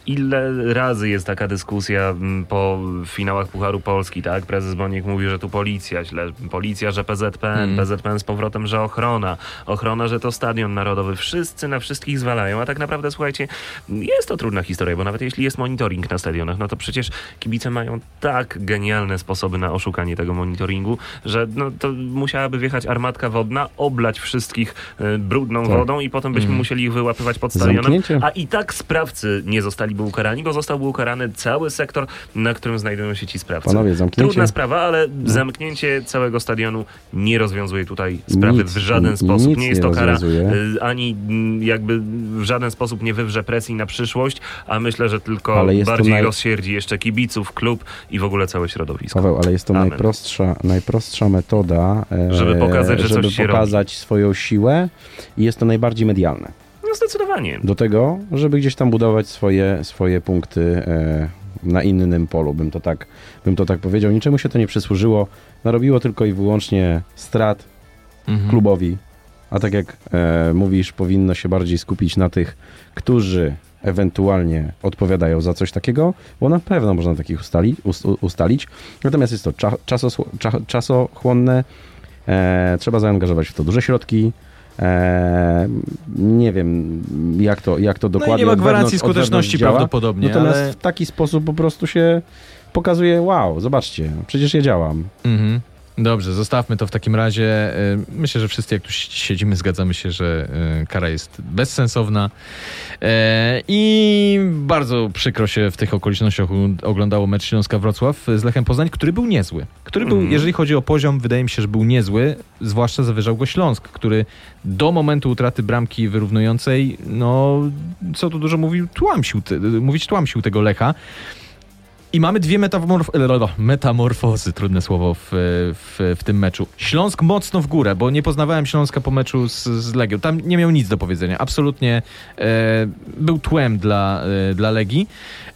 Ile razy jest taka dyskusja mm, po finałach Pucharu Polski, tak? Prezes Boniek mówi, że tu policja, źle, policja, że PZPN, Mm. PZPN z powrotem, że ochrona, ochrona, że to stadion narodowy. Wszyscy na wszystkich zwalają, a tak naprawdę słuchajcie, jest to trudna historia, bo nawet jeśli jest monitoring na stadionach, no to przecież kibice mają tak genialne sposoby na oszukanie tego monitoringu, że no, to musiałaby wjechać armatka wodna, oblać wszystkich e, brudną Tak. wodą i potem byśmy Mm. musieli ich wyłapywać pod stadionem. Zamknięcie. A i tak sprawcy nie zostaliby ukarani, bo zostałby ukarany cały sektor, na którym znajdują się ci sprawcy. Panowie, zamknięcie. Trudna sprawa, ale zamknięcie całego stadionu nie rozwiązuje tutaj sprawy Nic, w żaden sposób. Nie jest to kara rozwiązuje. y, ani mm, jakby w żaden sposób nie wywrze presji na przyszłość, a myślę, że tylko bardziej naj- rozsierdzi jeszcze kibiców, klub i w ogóle całe środowisko. Paweł, ale jest to Amen. najprostsza, najprostsza metoda, e, Żeby pokazać, że żeby coś się pokazać swoją siłę i jest to najbardziej medialne. No zdecydowanie. Do tego, żeby gdzieś tam budować swoje, swoje punkty e, na innym polu, bym to, tak, bym to tak powiedział. Niczemu się to nie przysłużyło, narobiło tylko i wyłącznie strat Mhm. klubowi. A tak jak e, mówisz, powinno się bardziej skupić na tych, którzy ewentualnie odpowiadają za coś takiego, bo na pewno można takich ustali, ust, ustalić. Natomiast jest to cza, czasochłonne, trzeba zaangażować w to duże środki. E, nie wiem, jak to, jak to No dokładnie nie ma gwarancji wewnątrz- skuteczności prawdopodobnie, Natomiast ale... w taki sposób po prostu się pokazuje, wow, zobaczcie, przecież ja działam. Mhm. Dobrze, zostawmy to w takim razie. Y, Myślę, że wszyscy jak tu siedzimy zgadzamy się, że y, kara jest bezsensowna E, i bardzo przykro się w tych okolicznościach oglądało mecz Śląska-Wrocław z Lechem Poznań, który był niezły. Który był, Mhm. jeżeli chodzi o poziom, wydaje mi się, że był niezły, zwłaszcza zawyżał go Śląsk, który do momentu utraty bramki wyrównującej, no co tu dużo mówił, tłamsił, te, mówić tłamsił tego Lecha. I mamy dwie metamorf metamorfozy, trudne słowo, w, w, w tym meczu. Śląsk mocno w górę, bo nie poznawałem Śląska po meczu z, z Legią. Tam nie miał nic do powiedzenia. Absolutnie e, był tłem dla, e, dla Legii.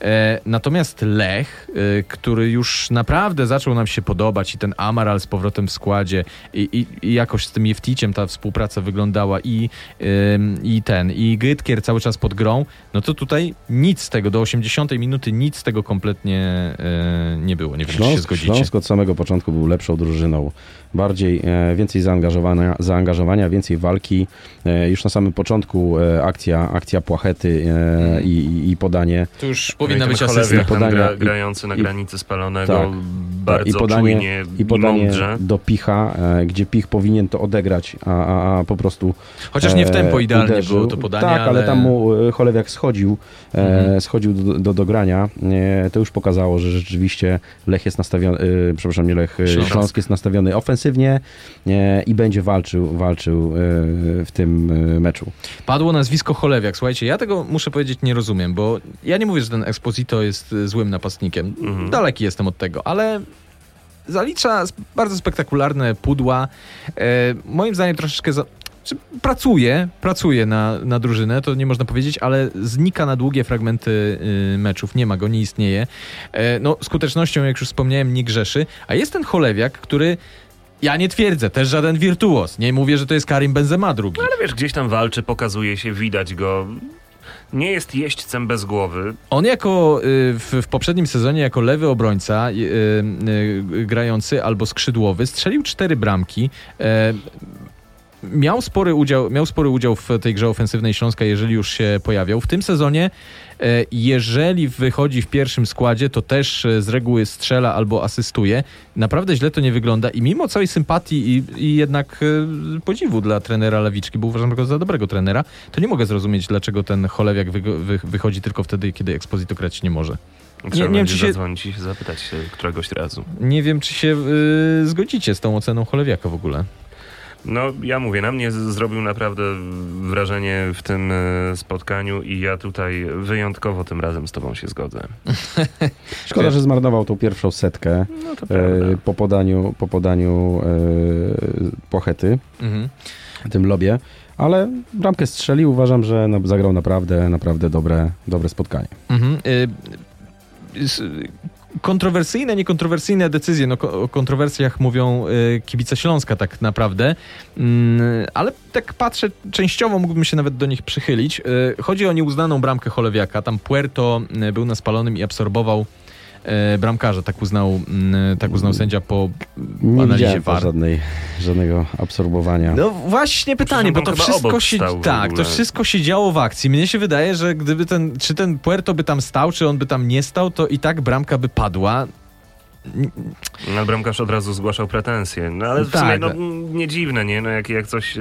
E, natomiast Lech, e, który już naprawdę zaczął nam się podobać i ten Amaral z powrotem w składzie i, i, i jakoś z tym Jefticiem ta współpraca wyglądała i, i ten, i Gytkier cały czas pod grą, no to tutaj nic z tego, do 80 minuty nic z tego kompletnie e, nie było. Nie wiem, czy się Śląsk, zgodzicie. Śląsk od samego początku był lepszą drużyną. Bardziej, e, więcej zaangażowania, zaangażowania, więcej walki. E, już na samym początku e, akcja, akcja płachety Mhm. i, i, podanie. To już powinna być asysta. podania grający na i- granicy spalonego, tak. bardzo I podanie- czujnie I podanie mądrze. do Picha, gdzie Pich powinien to odegrać, a, a, a po prostu Chociaż nie w tempo idealnie uderzył. było to podanie, Tak, ale, tam mu Cholewiak schodził, Mhm. schodził do, do, do grania. E, to już pokazało, że rzeczywiście Lech jest nastawiony, przepraszam, nie Lech, Śląsk. Śląsk jest nastawiony ofensywnie e, i będzie walczył, walczył e, w tym e, meczu. Padło nazwisko Cholewiak. Słuchajcie, ja tego muszę powiedzieć nie rozumiem, bo ja nie mówię, że ten Exposito jest złym napastnikiem. Mhm. Daleki jestem od tego, ale zalicza bardzo spektakularne pudła. E, moim zdaniem troszeczkę za... Pracuje, pracuje na, na drużynę, to nie można powiedzieć, ale znika na długie fragmenty y, meczów. Nie ma go, nie istnieje. No, skutecznością, jak już wspomniałem, nie grzeszy. A jest ten Cholewiak, który Ja nie twierdzę, też żaden wirtuos. Nie mówię, że to jest Karim Benzema drugi. Ale wiesz, gdzieś tam walczy, pokazuje się, widać go. Nie jest jeźdźcem bez głowy. On jako y, w, w poprzednim sezonie jako lewy obrońca y, y, grający albo skrzydłowy strzelił cztery bramki. E, miał spory, udział, miał spory udział w tej grze ofensywnej Śląska, jeżeli już się pojawiał. W tym sezonie, e, jeżeli wychodzi w pierwszym składzie, to też e, z reguły strzela albo asystuje. Naprawdę źle to nie wygląda i mimo całej sympatii i, i jednak e, podziwu dla trenera Lewiczki, bo uważam go za dobrego trenera, to nie mogę zrozumieć, dlaczego ten Cholewiak wy, wy, wychodzi tylko wtedy, kiedy Exposito grać nie może. Trzeba nie wiem, będzie czy się- zadzwonić i się zapytać się któregoś razu. Nie wiem, czy się y, zgodzicie z tą oceną Cholewiaka w ogóle. No, ja mówię, na mnie z- zrobił naprawdę wrażenie w tym e, spotkaniu i ja tutaj wyjątkowo tym razem z tobą się zgodzę. *laughs* Szkoda, że zmarnował tą pierwszą setkę No e, po podaniu, po podaniu e, Pochety, Mhm. tym lobie, ale bramkę strzelił. Uważam, że no, zagrał naprawdę, naprawdę dobre, dobre spotkanie. Mhm. Y, s- kontrowersyjne, niekontrowersyjne decyzje. No, o kontrowersjach mówią y, kibice Śląska tak naprawdę, Mm, ale tak patrzę, częściowo mógłbym się nawet do nich przychylić. Y, chodzi o nieuznaną bramkę Cholewiaka. Tam Puerto y, był na spalonym i absorbował y, bramkarza, tak uznał, mm, tak uznał sędzia po Nie analizie VAR. żadnej, żadnego absorbowania. No właśnie pytanie, bo to wszystko się tak, to wszystko się działo w akcji. Mnie się wydaje, że gdyby ten czy ten Puerto by tam stał, czy on by tam nie stał, to i tak bramka by padła. No, bramkarz od razu zgłaszał pretensje. No ale w Tak. sumie no, nie dziwne, nie? No, jak, jak coś y,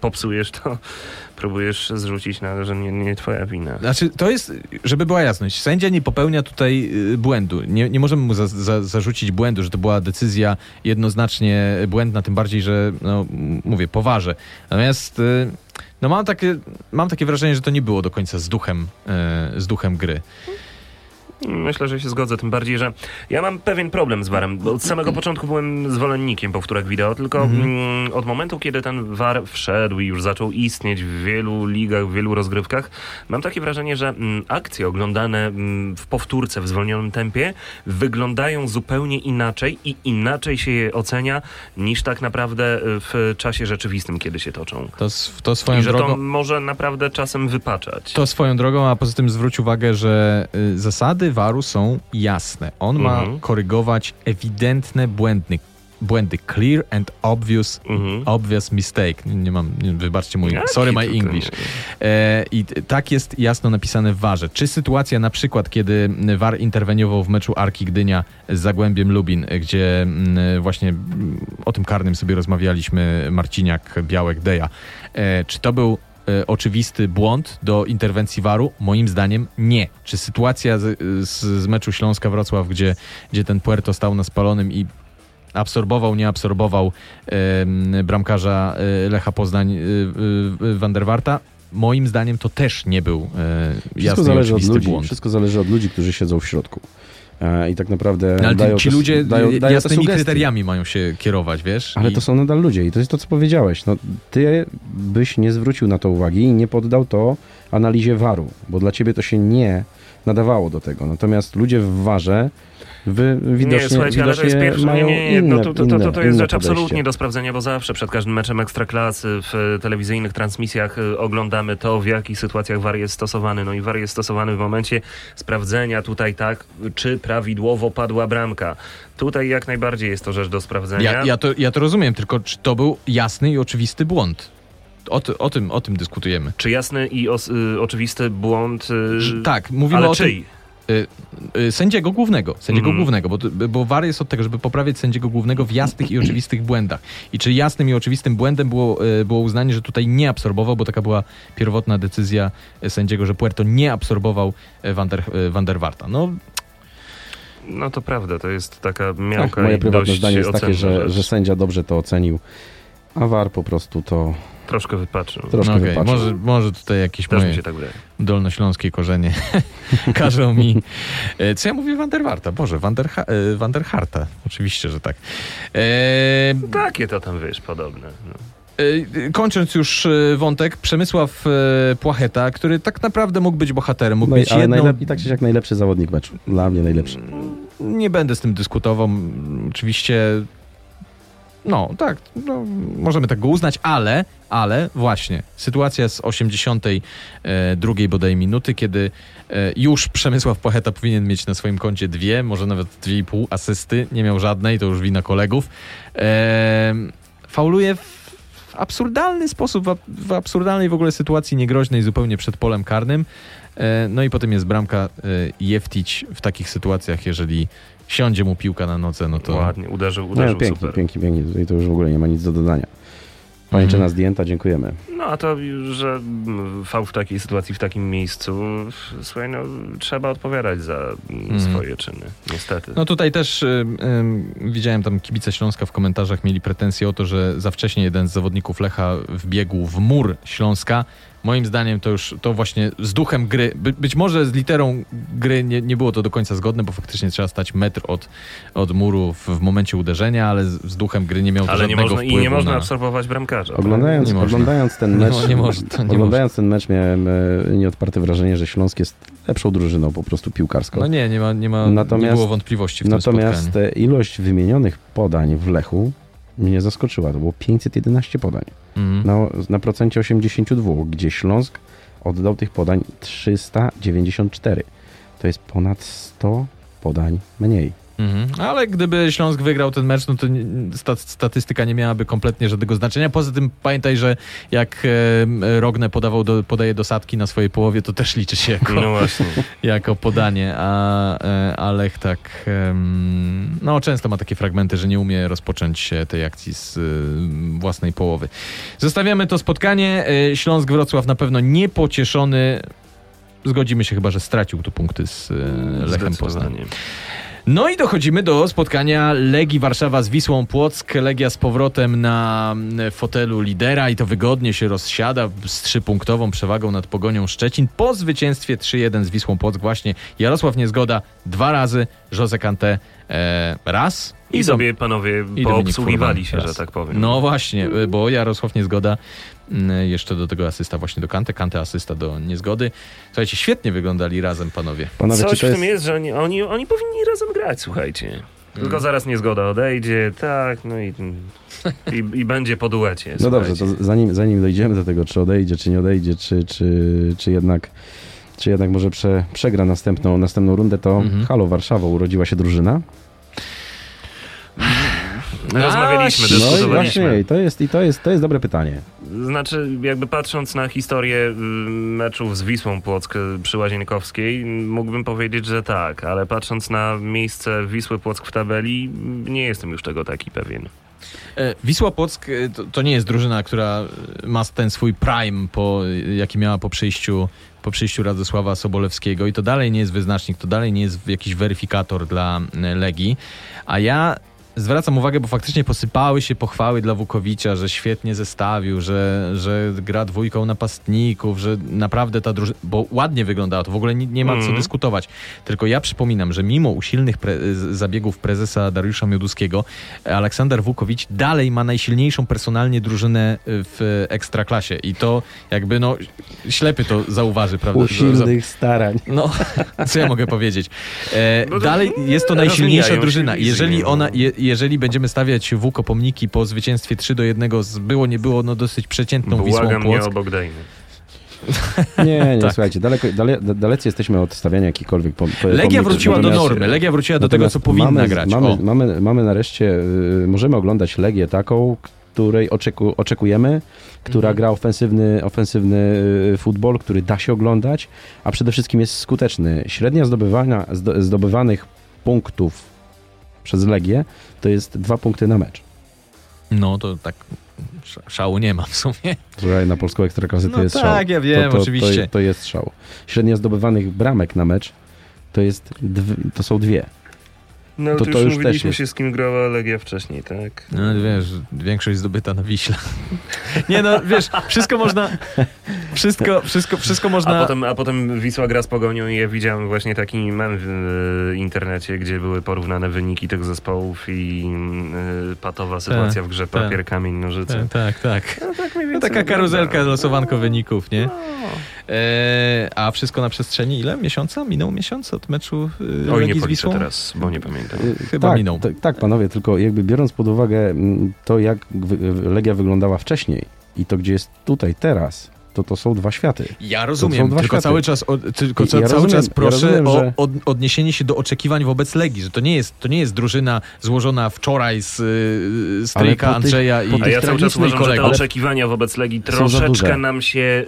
popsujesz, to *laughs* próbujesz zrzucić na, że nie, nie twoja wina. Znaczy, to jest, żeby była jasność, sędzia nie popełnia tutaj y, błędu. Nie, nie możemy mu za, za, zarzucić błędu, że to była decyzja jednoznacznie błędna, tym bardziej, że, no, mówię, poważę. Natomiast, y, no mam takie, mam takie wrażenie, że to nie było do końca z duchem, z duchem gry. Myślę, że się zgodzę, tym bardziej, że ja mam pewien problem z VAR-em, bo od samego początku byłem zwolennikiem powtórek wideo, tylko mm, od momentu, kiedy ten VAR wszedł i już zaczął istnieć w wielu ligach, w wielu rozgrywkach, mam takie wrażenie, że mm, akcje oglądane mm, w powtórce w zwolnionym tempie wyglądają zupełnie inaczej i inaczej się je ocenia niż tak naprawdę y, w czasie rzeczywistym, kiedy się toczą. To, to swoją I że drogą... to może naprawdę czasem wypaczać. To swoją drogą, a poza tym zwróć uwagę, że y, zasady waru są jasne. On ma Mhm. korygować ewidentne błędy. Błędy clear and obvious, Mhm. obvious mistake. Nie, mam, nie, wybaczcie mój, Jaki sorry my English. E, I tak jest jasno napisane w warze. Czy sytuacja na przykład, kiedy war interweniował w meczu Arki Gdynia z Zagłębiem Lubin, gdzie mm, właśnie mm, o tym karnym sobie rozmawialiśmy, Marciniak, Białek, Deja. E, czy to był e, oczywisty błąd do interwencji waru? Moim zdaniem nie. Czy sytuacja z, z, z meczu Śląska-Wrocław, gdzie, gdzie ten Puerto stał na spalonym i absorbował, nie absorbował em, bramkarza e, Lecha Poznań e, e, Van der Warta? Moim zdaniem to też nie był e, Wszystko jasny i zależy od ludzi, błąd. wszystko zależy od ludzi, którzy siedzą w środku. I tak naprawdę No, ale dają ci ludzie dają, e, dają jasnymi kryteriami mają się kierować, wiesz? Ale I- to są nadal ludzie i to jest to, co powiedziałeś. No, ty byś nie zwrócił na to uwagi i nie poddał to analizie waru, bo dla ciebie to się nie nadawało do tego. Natomiast ludzie w warze wy, widocznie, nie, słuchajcie, ale to jest widocznie pierwsze. mają Nie, nie, inne, No, to, to, to, to, to jest rzecz podejście. absolutnie do sprawdzenia, bo zawsze przed każdym meczem ekstraklasy w telewizyjnych transmisjach y, oglądamy to, w jakich sytuacjach VAR jest stosowany. No i VAR jest stosowany w momencie sprawdzenia tutaj tak, czy prawidłowo padła bramka. Tutaj jak najbardziej jest to rzecz do sprawdzenia. Ja, ja, to, ja to rozumiem, tylko czy to był jasny i oczywisty błąd? O, ty, o, tym, o tym dyskutujemy. Czy jasny i os, y, oczywisty błąd? Y, tak, mówimy ale o tym, czyj? y, sędziego głównego, sędziego Mhm. głównego, bo, bo war jest od tego, żeby poprawiać sędziego głównego w jasnych i oczywistych błędach. I czy jasnym i oczywistym błędem było, y, było uznanie, że tutaj nie absorbował, bo taka była pierwotna decyzja y, sędziego, że Puerto nie absorbował y, Van der, y, Van der Warta. No, No to prawda, to jest taka Tak, miałka moje i prywatne dość zdanie jest takie, że, że sędzia dobrze to ocenił, a war po prostu to Troszkę wypaczył. troszkę no okej, wypaczył. może, może tutaj jakieś Też mi moje się tak wydaje. dolnośląskie korzenie *laughs* każą mi... E, Co ja mówię Van der Warta? Boże, Van der, ha- e, Van der Harta. Oczywiście, że tak. E, Takie to tam, wiesz, podobne. No. E, Kończąc już wątek, Przemysław Płacheta, który tak naprawdę mógł być bohaterem, mógł No i, być ale jedną... najlepiej, tak czy jak najlepszy zawodnik meczu. Dla mnie najlepszy. Nie będę z tym dyskutował. M, Oczywiście No, tak, no, możemy tak go uznać, ale, ale właśnie, sytuacja z 82 bodaj minuty, kiedy e, już Przemysław Pacheta powinien mieć na swoim koncie dwie, może nawet dwie i pół asysty, nie miał żadnej, to już wina kolegów. E, fauluje w absurdalny sposób, w, ab- w absurdalnej w ogóle sytuacji niegroźnej zupełnie przed polem karnym. E, No i potem jest bramka e, Jeftić w takich sytuacjach, jeżeli siądzie mu piłka na nodze, no to... Ładnie, uderzył, No, uderzył pięknie, super. pięknie, pięknie. Tutaj to już w ogóle nie ma nic do dodania. Pajęczyna Mhm. zdjęta, dziękujemy. No a to, że fał w takiej sytuacji, w takim miejscu, słuchaj, no, trzeba odpowiadać za mm, swoje czyny, niestety. No tutaj też y, y, widziałem tam kibice Śląska w komentarzach mieli pretensje o to, że za wcześnie jeden z zawodników Lecha wbiegł w mur Śląska. Moim zdaniem to już to właśnie z duchem gry, by, być może z literą gry nie, nie było to do końca zgodne, bo faktycznie trzeba stać metr od, od muru w, w momencie uderzenia, ale z, z duchem gry nie miał to Ale nie żadnego można, i nie można na... absorbować bramkarza. Oglądając, Nie można. oglądając ten No, mecz, nie można, to nie oglądając ten mecz miałem e, nieodparte wrażenie, że Śląsk jest lepszą drużyną po prostu piłkarską. No nie, nie ma, nie ma Natomiast- nie było wątpliwości w tym Natomiast spotkaniu. e, ilość wymienionych podań w Lechu mnie zaskoczyła. To było 511 podań Mhm. na, na procencie 82, gdzie Śląsk oddał tych podań 394. To jest ponad 100 podań mniej. Mhm. Ale gdyby Śląsk wygrał ten mecz, no to statystyka nie miałaby kompletnie żadnego znaczenia. Poza tym pamiętaj, że jak Rogne podawał do, podaje do sadki na swojej połowie, to też liczy się jako, No *laughs* jako podanie, a, e, a Lech tak no często ma takie fragmenty, że nie umie rozpocząć e, tej akcji z własnej połowy. Zostawiamy to spotkanie. E, Śląsk-Wrocław na pewno niepocieszony. Zgodzimy się chyba, że stracił tu punkty z Lechem Poznań. No i dochodzimy do spotkania Legii Warszawa z Wisłą Płock. Legia z powrotem na mm, fotelu lidera i to wygodnie się rozsiada z trzypunktową przewagą nad Pogonią Szczecin po zwycięstwie 3-1 z Wisłą Płock. Właśnie Jarosław Niezgoda dwa razy, Jose Kante e, raz. I Dom- sobie panowie Dominik poobsługiwali się, raz. że tak powiem. No właśnie, y, bo Jarosław Niezgoda jeszcze do tego asysta właśnie do Kante, Kante asysta do Niezgody. Słuchajcie, świetnie wyglądali razem panowie. Panowie, Coś czy to w tym jest... jest, że oni, oni, oni powinni razem grać, słuchajcie. Tylko zaraz niezgoda odejdzie, tak, no i, i, i będzie po duecie. No dobrze, to zanim, zanim dojdziemy do tego, czy odejdzie, czy nie odejdzie, czy, czy, czy jednak, czy jednak może prze, przegra następną, następną rundę, to Mhm. halo Warszawa, urodziła się drużyna. Rozmawialiśmy, No i No i dyskutowaliśmy. właśnie, i to jest, i to jest, to jest dobre pytanie. Znaczy, jakby patrząc na historię y, meczów z Wisłą Płock y, przy Łazienkowskiej, mógłbym powiedzieć, że tak, ale patrząc na miejsce Wisły Płock w tabeli, m, nie jestem już tego taki pewien. E, Wisła Płock e, to, to nie jest drużyna, która e, ma ten swój prime, po, jaki miała po przyjściu, po przyjściu Radosława Sobolewskiego i to dalej nie jest wyznacznik, to dalej nie jest jakiś weryfikator dla Legii, a ja zwracam uwagę, bo faktycznie posypały się pochwały dla Wukowicza, że świetnie zestawił, że, że gra dwójką napastników, że naprawdę ta drużyna, bo ładnie wyglądała, to w ogóle nie, nie ma co Mhm. dyskutować. Tylko ja przypominam, że mimo usilnych pre- zabiegów prezesa Dariusza Mioduskiego, Aleksander Wukowicz dalej ma najsilniejszą personalnie drużynę w Ekstraklasie i to jakby no ślepy to zauważy, prawda? Usilnych starań. no, co ja mogę powiedzieć? E, No dalej jest to najsilniejsza drużyna. Jeżeli no. ona, je, jeżeli będziemy stawiać Wuko pomniki po zwycięstwie 3 do 1 z było nie było no dosyć przeciętną Wisłą Błagam nie Płock. o Bogdajny. Nie, *laughs* nie, Tak. słuchajcie, daleko, dale, dalecy jesteśmy od stawiania jakichkolwiek pom- po- Legia wróciła do Natomiast- normy, Legia wróciła do tego, co powinna mamy, grać. Mamy, mamy, mamy nareszcie, y, możemy oglądać Legię taką, której oczeku, oczekujemy, która Mhm. gra ofensywny, ofensywny y, futbol, który da się oglądać, a przede wszystkim jest skuteczny. Średnia zdobywania, zdo, zdobywanych punktów przez Legię to jest dwa punkty na mecz. No to tak sz- szału nie ma w sumie. Słuchaj, na polską ekstraklasy to No jest tak, szał. ja wiem, to, to, oczywiście. To, to jest szał. Średnia zdobywanych bramek na mecz to, jest to są dwie. No To- to, to już już też jest. się z kim grała Legia wcześniej, tak? No wiesz, większość zdobyta na Wiśle. *laughs* Nie no, wiesz, wszystko można, wszystko, wszystko, wszystko można... A potem, a potem Wisła gra z Pogonią i ja widziałem właśnie taki mem w internecie, gdzie były porównane wyniki tych zespołów i e, patowa sytuacja w grze tak. papier, kamień, nożyce. Tak, tak, tak. No, tak mniej No, taka karuzelka, losowanko wyników, nie? No. E, a wszystko na przestrzeni ile? Miesiąca? Minął miesiąc od meczu e, Oj, nie z policzę Wisłą? teraz, bo nie pamiętam. Y, Chyba tak, minął. t- tak, panowie, tylko jakby biorąc pod uwagę mm, to, jak Legia wyglądała wcześniej i to, gdzie jest tutaj, teraz, to to są dwa światy. Ja rozumiem, dwa tylko światy. cały czas, o, tylko ja cały rozumiem- czas ja proszę rozumiem, o od, odniesienie się do oczekiwań wobec Legii, że to nie jest, to nie jest drużyna złożona wczoraj z, y, z Andrzeja i A ja cały czas uważam, że te kolegów. oczekiwania wobec Legii troszeczkę nam się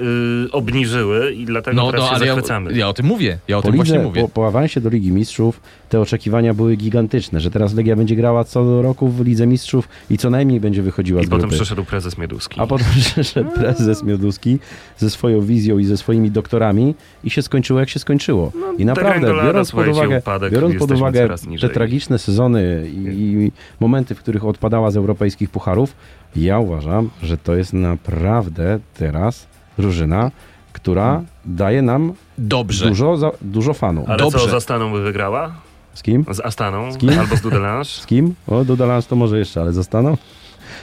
y, obniżyły i dlatego No, teraz no się ale ja, zachwycamy. ja o tym mówię, ja o Po, tym właśnie lidze, mówię. po, po awansie do Ligi Mistrzów te oczekiwania były gigantyczne, że teraz Legia będzie grała co roku w Lidze Mistrzów i co najmniej będzie wychodziła I z potem grupy. przyszedł prezes Mieduski. A potem *laughs* przyszedł prezes Mioduski ze swoją wizją i ze swoimi doktorami i się skończyło jak się skończyło. I naprawdę, biorąc pod No, uwagę, upadek, biorąc pod jesteśmy uwagę te tragiczne sezony i, i momenty, w których odpadała z europejskich pucharów, ja uważam, że to jest naprawdę teraz drużyna, która daje nam Dobrze. dużo, za, dużo fanów. Ale Dobrze. co, z Astaną by wygrała? Z kim? Z Astaną? Z kim? Albo z Dudelange? *laughs* Z kim? O, do Dalans to może jeszcze, ale zostaną?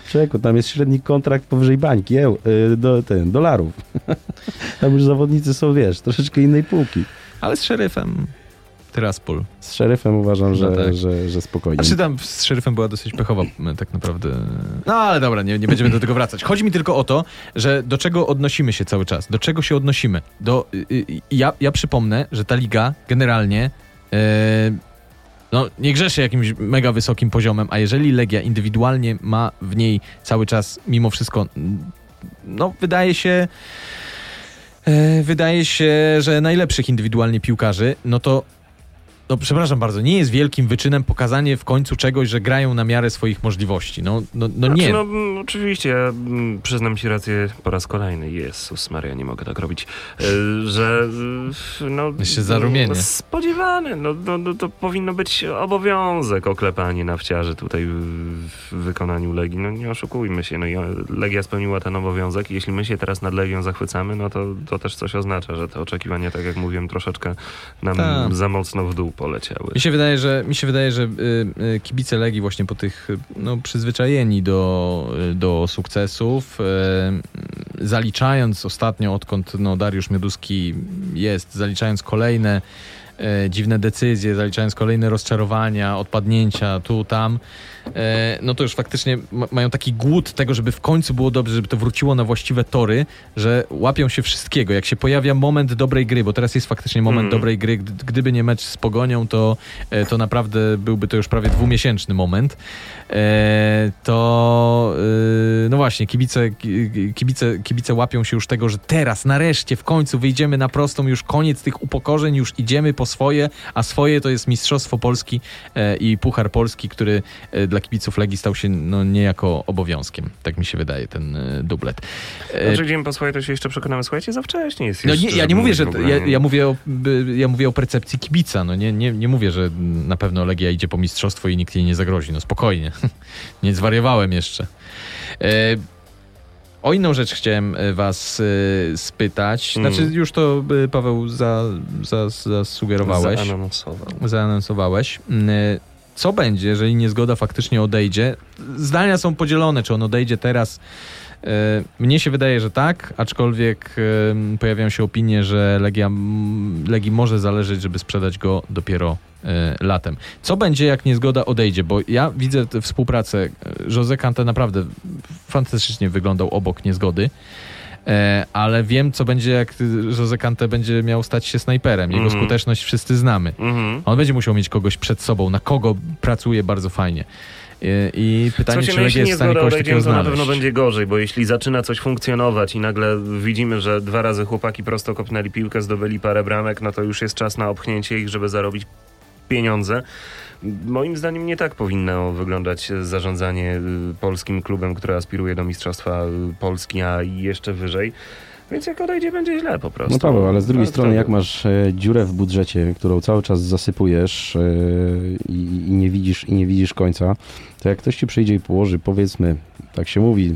Człowieku, tam jest średni kontrakt powyżej bańki, eł, y, do, ten, dolarów. *laughs* tam już zawodnicy są, wiesz, troszeczkę innej półki. Ale z szeryfem Tyraspol. Z szeryfem uważam, że, No tak. że, że spokojnie. Znaczy tam z szeryfem była dosyć pechowa tak naprawdę. No ale dobra, nie, nie będziemy do tego wracać. Chodzi mi tylko o to, że do czego odnosimy się cały czas? Do czego się odnosimy? Do, y, y, ja, ja przypomnę, że ta liga generalnie e, no, nie grzeszy jakimś mega wysokim poziomem, a jeżeli Legia indywidualnie ma w niej cały czas mimo wszystko mm, no wydaje się e, wydaje się, że najlepszych indywidualnie piłkarzy, no to no przepraszam bardzo, nie jest wielkim wyczynem pokazanie w końcu czegoś, że grają na miarę swoich możliwości. No, no, no nie. Znaczy, no, mm, oczywiście, ja mm, przyznam ci rację po raz kolejny. Jezus Maria, nie mogę tak robić. E, że e, no... *laughs* Jeszcze zarumienie. no, Spodziewany. No, no, no, to powinno być obowiązek oklepanie nawciarzy tutaj w wykonaniu Legii. No nie oszukujmy się. No, i Legia spełniła ten obowiązek i jeśli my się teraz nad Legią zachwycamy, no to, to też coś oznacza, że te oczekiwania, tak jak mówiłem, troszeczkę nam Tak. za mocno w dół poleciały. Mi się wydaje, że, mi się wydaje, że y, y, kibice Legii właśnie po tych no, przyzwyczajeni do, y, do sukcesów, zaliczając ostatnio, odkąd no, Dariusz Mioduski jest, zaliczając kolejne dziwne decyzje, zaliczając kolejne rozczarowania, odpadnięcia tu, tam, no to już faktycznie ma, mają taki głód tego, żeby w końcu było dobrze, żeby to wróciło na właściwe tory, że łapią się wszystkiego. Jak się pojawia moment dobrej gry, bo teraz jest faktycznie moment Mhm. dobrej gry, gdy- gdyby nie mecz z Pogonią, to, e, to naprawdę byłby to już prawie dwumiesięczny moment. E, to e, no właśnie, kibice, ki- kibice, kibice łapią się już tego, że teraz, nareszcie, w końcu wyjdziemy na prostą, już koniec tych upokorzeń, już idziemy po swoje, a swoje to jest Mistrzostwo Polski e, i Puchar Polski, który e, dla kibiców Legii stał się no, niejako obowiązkiem. Tak mi się wydaje, ten e, dublet. E, Znaczy, idziemy po swoje, to się jeszcze przekonamy. Słuchajcie, za wcześnie jest no jeszcze, nie, ja nie mówię, że ogóle, ja, ja, mówię o, ja mówię o percepcji kibica. No nie, nie, nie mówię, że na pewno Legia idzie po mistrzostwo i nikt jej nie zagrozi. No spokojnie. *laughs* nie zwariowałem jeszcze. E, o inną rzecz chciałem was spytać. Mm. Znaczy już to Paweł za, za, zasugerowałeś Zaanonsował. zaanonsowałeś. Co będzie, jeżeli niezgoda faktycznie odejdzie? Zdania są podzielone, czy on odejdzie teraz. E, Mnie się wydaje, że tak, aczkolwiek e, pojawiają się opinie, że Legia, Legii może zależeć, żeby sprzedać go dopiero e, latem. Co będzie, jak niezgoda odejdzie? Bo ja widzę współpracę. Jose Kante naprawdę fantastycznie wyglądał obok niezgody. E, ale wiem, co będzie, jak Jose Kante będzie miał stać się snajperem. Jego Mhm. skuteczność wszyscy znamy. Mhm. On będzie musiał mieć kogoś przed sobą, na kogo pracuje bardzo fajnie. I, i pytanie, czy no Legia jest w stanie kogoś takiego to na znaleźć. pewno będzie gorzej, bo jeśli zaczyna coś funkcjonować i nagle widzimy, że dwa razy chłopaki prosto kopnęli piłkę, zdobyli parę bramek, no to już jest czas na opchnięcie ich, żeby zarobić pieniądze. Moim zdaniem nie tak powinno wyglądać zarządzanie y, polskim klubem, który aspiruje do Mistrzostwa y, Polski, a jeszcze wyżej. Więc jak odejdzie, będzie źle po prostu. No Paweł, ale z drugiej No, strony, jak masz e, dziurę w budżecie, którą cały czas zasypujesz e, i, i nie widzisz i nie widzisz końca, to jak ktoś ci przyjdzie i położy, powiedzmy, tak się mówi,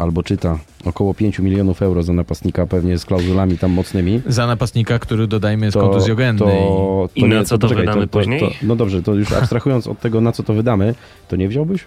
albo czyta, około 5 milionów euro za napastnika, pewnie z klauzulami tam mocnymi, Za napastnika, który dodajmy jest to, kontuzjogenny. to, I na co to poczekaj, wydamy później? no dobrze, to już abstrahując od tego, na co to wydamy, to nie wziąłbyś?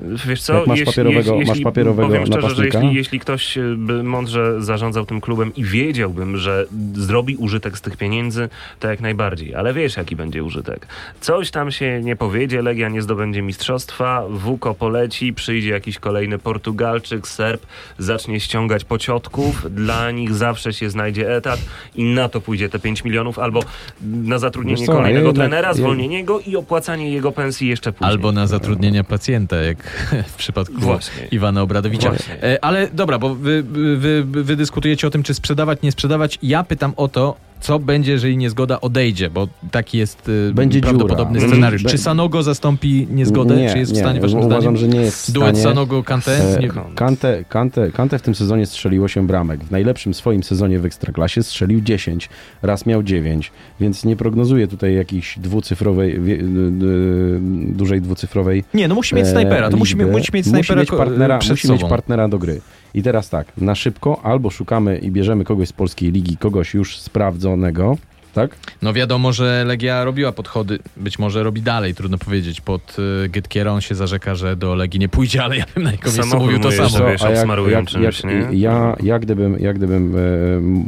Wiesz co, Jak masz jeśli, papierowego- jeśli, masz papierowego powiem szczerze, że napastnika? jeśli, jeśli ktoś e, by mądrze zarządzał tym klubem i wiedziałbym, że zrobi użytek z tych pieniędzy, to jak najbardziej. Ale wiesz, jaki będzie użytek. Coś tam się nie powiedzie, Legia nie zdobędzie mistrzostwa, Wuko poleci, przyjdzie jakiś kolejny Portugalczyk, Serb, zacznie ściągać pociotków, dla nich zawsze się znajdzie etat i na to pójdzie te 5 milionów, albo na zatrudnienie co, kolejnego jednak- trenera, ja- zwolnienie go i opłacanie jego pensji jeszcze później. Albo na zatrudnienia pacjenta, jak *laughs* w przypadku Właśnie. Iwana Obradowicza. Właśnie. E, Ale dobra, bo wy, wy, wy, wy dyskutujecie o tym, czy sprzedawać, nie sprzedawać. Ja pytam o to, co będzie, jeżeli niezgoda odejdzie, bo taki jest e, Będzie prawdopodobny dziura. scenariusz. Be- Czy Sanogo zastąpi niezgodę? Nie, czy jest nie, w stanie, waszym uważam, zdaniem? że nie jest w Duet. Sanogo-Kante? E, Nie- Kante, Kante, Kante w tym sezonie strzelił 8 bramek. W najlepszym swoim sezonie w Ekstraklasie strzelił 10. Raz miał 9. Więc nie prognozuję tutaj jakiejś dwucyfrowej, y, y, dużej dwucyfrowej Nie, no musi mieć e, snajpera. To musi, musi mieć musi snajpera mieć ko- partnera, musi sobą. mieć partnera do gry. I teraz tak, na szybko albo szukamy i bierzemy kogoś z polskiej ligi, kogoś już sprawdzonego, tak? No wiadomo, że Legia robiła podchody, być może robi dalej, trudno powiedzieć. Pod y, Gytkiera on się zarzeka, że do Legii nie pójdzie, ale ja bym na jego miejscu mówił to mu jeszcze, samo. wiesz, obsmarują czymś, nie? ja, ja gdybym, ja gdybym e, m,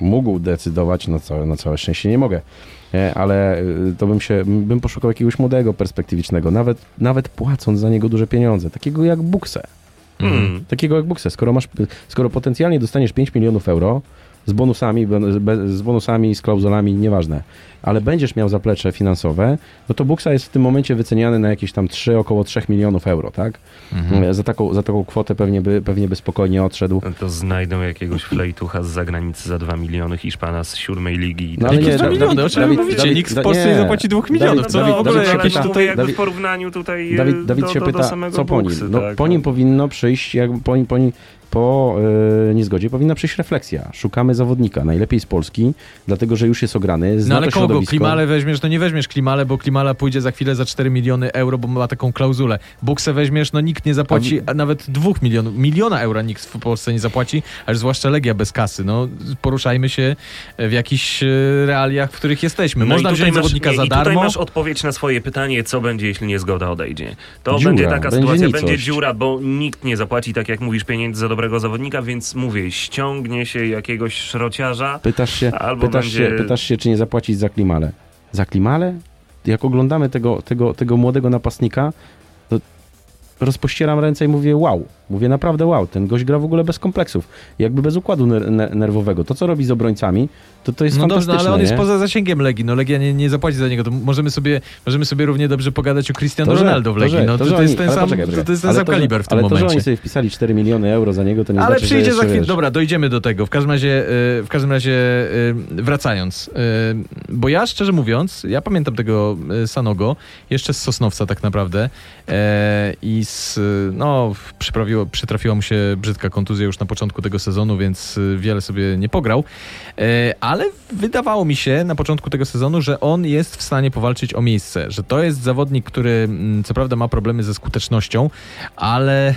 mógł decydować, na całe, na całe szczęście nie mogę, e, ale e, to bym się, bym poszukał jakiegoś młodego, perspektywicznego, nawet, nawet płacąc za niego duże pieniądze, takiego jak Bukse. Hmm. Takiego jak Bukse. Skoro, masz, skoro potencjalnie dostaniesz 5 milionów euro z bonusami, z bonusami, z klauzulami, nieważne, ale będziesz miał zaplecze finansowe, no to Buksa jest w tym momencie wyceniany na jakieś tam 3, około 3 milionów euro, tak? Mhm. Za, taką, za taką kwotę pewnie by, pewnie by spokojnie odszedł. No To znajdą jakiegoś flejtucha z zagranicy za 2 miliony Hiszpana z siódmej ligi. i No tak ale nie, dwa Da- miliony? Dawid- O czym wy Dawid- mówicie? Dawid- Nikt w Da- Polsce nie. nie zapłaci dwóch Dawid- milionów. Co Dawid- w ogóle Dawid jakieś tutaj... jakby Dawid- w porównaniu tutaj Dawid, e, Dawid do, się do, pyta, do samego co po nim? Buksy, No, tak, po no. nim powinno przyjść, jak, po, po, po e, niezgodzie powinna przyjść refleksja. Szukamy zawodnika, najlepiej z Polski, dlatego że już jest ograny, zna No ale to kogo? środowisko. Klimale weźmiesz? No nie weźmiesz Klimale, bo Klimala pójdzie za chwilę za 4 miliony euro, bo ma taką klauzulę. Buksę weźmiesz, no nikt nie zapłaci a nawet 2 milionów. Miliona euro nikt w Polsce nie zapłaci, aż zwłaszcza Legia bez kasy. No poruszajmy się w jakichś e, realiach, w których jesteśmy. No Można wziąć masz, zawodnika nie, za I tutaj darmo. masz odpowiedź na swoje pytanie, co będzie, jeśli niezgoda odejdzie. To Dziura, będzie taka będzie sytuacja, nicość. będzie dziura, bo nikt nie zapłaci, tak jak mówisz, pieniędzy za dobrego zawodnika, więc mówię, ściągnie się jakiegoś szrociarza. Pytasz się, Albo pytasz, będzie- się, pytasz się, czy nie zapłacić za Klimale. Za Klimale? Jak oglądamy tego, tego, tego młodego napastnika, to rozpościeram ręce i mówię wow. Mówię naprawdę wow, ten gość gra w ogóle bez kompleksów. Jakby bez układu ner- ner- nerwowego. To, co robi z obrońcami, to to jest No dobrze, fantastyczne. no, ale on jest nie? poza zasięgiem Legii. No Legia nie, nie zapłaci za niego. To możemy sobie, możemy sobie równie dobrze pogadać o Cristiano To, że- Ronaldo w Legii. że- no to, to, oni- jest ten ale sam, poczekaj, to, poczekaj. to jest ten Ale sam to, kaliber w tym ale to, że momencie. oni sobie wpisali 4 miliony euro za niego, to nie Ale znaczy, przyjdzie że za chwilę. Dobra, dojdziemy do tego. W każdym razie, y, w każdym razie y, wracając. y, Bo ja szczerze mówiąc, ja pamiętam tego Sanogo jeszcze z Sosnowca tak naprawdę e, i z, no, przyprawiło, przytrafiła mu się brzydka kontuzja już na początku tego sezonu, więc y, wiele sobie nie pograł. E, Ale wydawało mi się na początku tego sezonu, że on jest w stanie powalczyć o miejsce, że to jest zawodnik, który mm, co prawda ma problemy ze skutecznością, ale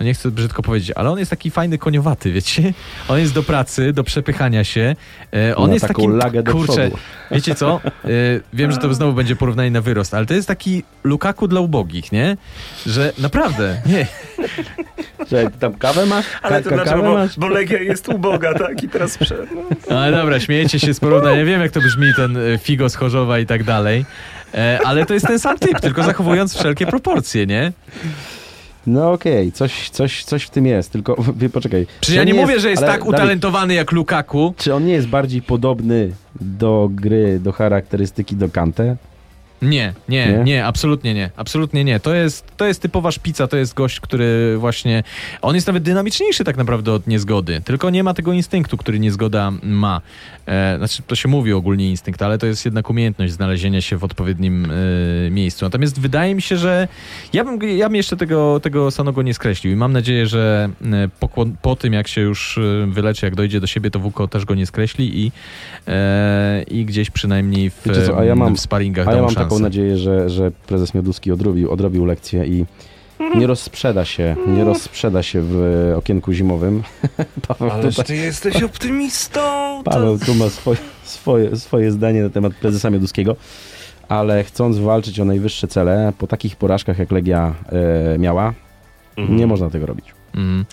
no nie chcę brzydko powiedzieć, ale on jest taki fajny koniowaty, wiecie? On jest do pracy, do przepychania się. E, on Ma jest taką takim, lagę do kurczę, przodu. *laughs* wiecie co? E, wiem, że to znowu będzie porównanie na wyrost, ale to jest taki Lukaku dla ubogich, nie? Że naprawdę, nie. Że tam kawę masz? Ale to ka- dlaczego? Bo, masz? bo Legia jest uboga, tak? I teraz prze... No. Ale dobra, śmiejecie się z porównania. Wiem, jak to brzmi ten e, Figo z Chorzowa i tak dalej. E, ale to jest ten sam typ, tylko zachowując wszelkie proporcje, nie? No okej, coś, coś, coś w tym jest, tylko *laughs* poczekaj. Czy ja nie mówię, że jest tak Dawid, utalentowany jak Lukaku. Czy on nie jest bardziej podobny do gry, do charakterystyki do Kante? Nie, nie, Nie? nie, absolutnie nie. Absolutnie nie. To jest, to jest typowa szpica, to jest gość, który właśnie. On jest nawet dynamiczniejszy tak naprawdę od niezgody, tylko nie ma tego instynktu, który niezgoda ma. E, znaczy, to się mówi ogólnie instynkt, ale to jest jednak umiejętność znalezienia się w odpowiednim e, miejscu. Natomiast wydaje mi się, że ja bym, ja bym jeszcze tego, tego Sanogo nie skreślił i mam nadzieję, że e, po, po tym, jak się już e, wyleczy, jak dojdzie do siebie, to Wuko też go nie skreśli i, e, i gdzieś przynajmniej w, co, ja mam- w sparingach A ja mam. Taką nadzieję, że, że prezes Mioduski odrobił, odrobił lekcję i nie rozsprzeda się, nie rozsprzeda się w okienku zimowym. *laughs* Paweł, Ależ tutaj, ty jesteś optymistą! To... Paweł tu ma swoje, swoje, swoje zdanie na temat prezesa Mioduskiego. ale chcąc walczyć o najwyższe cele, po takich porażkach jak Legia e, miała, Mhm. nie można tego robić. Mm.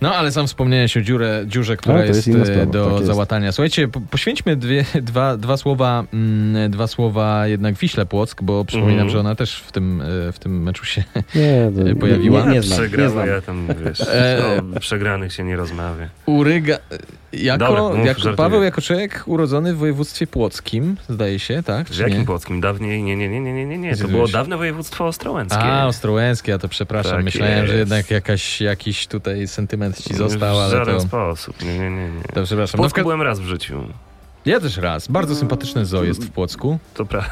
No, ale sam wspomniałeś o dziurę, dziurze, która Ale to jest, jest e, sprawa, do tak jest. załatania. Słuchajcie, po, poświęćmy dwie, dwa, dwa, słowa, mm, dwa słowa jednak Wiśle Płock, bo przypominam, Mhm. że ona też w tym, e, w tym meczu się... Nie, to, *laughs* E, pojawiła? Nie, nie znam, nie znam. ja tam, wiesz, E, o przegranych się nie rozmawia. Uryga... Jako, Dobra, mów, jako żartuję. Paweł jako człowiek urodzony w województwie płockim, zdaje się, tak? W jakim nie? Płockim? Dawniej? Nie, nie, nie, nie, nie, nie, nie. To było dawne województwo ostrołęckie. A, Ostrołęskie, ja to przepraszam. Tak Myślałem, że jest. jednak jakaś, jakiś tutaj sentyment ci został, w ale żaden to... sposób. Nie, nie, nie. nie. To W przepraszam. No, w Płocku ka- byłem raz w życiu. Ja też raz. Bardzo sympatyczne zoo jest w Płocku To prawda.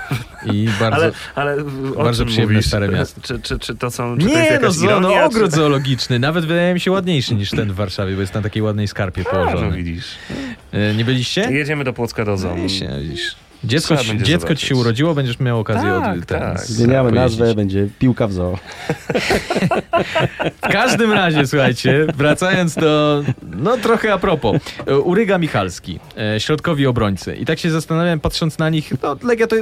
i bardzo... Ale, ale bardzo przyjemne mówisz? stare miasto. Czy, czy, czy to są... Czy to jest Nie, no, jakaś zo, no ironia, ogród czy... zoologiczny. Nawet wydaje mi się ładniejszy niż ten w Warszawie, bo jest na takiej ładnej skarpie A, no położony. widzisz. E, Nie byliście? Jedziemy do Płocka do zoo. Nie się, widzisz. Dziecko, ci- dziecko ci się urodziło, będziesz miał okazję Tak, od, ten, tak. Zmieniamy pojeździć. nazwę, będzie piłka w zoo. *laughs* W każdym razie, słuchajcie, wracając do, no trochę a propos, e, Uryga Michalski, e, środkowi obrońcy. I tak się zastanawiałem, patrząc na nich, no Legia to,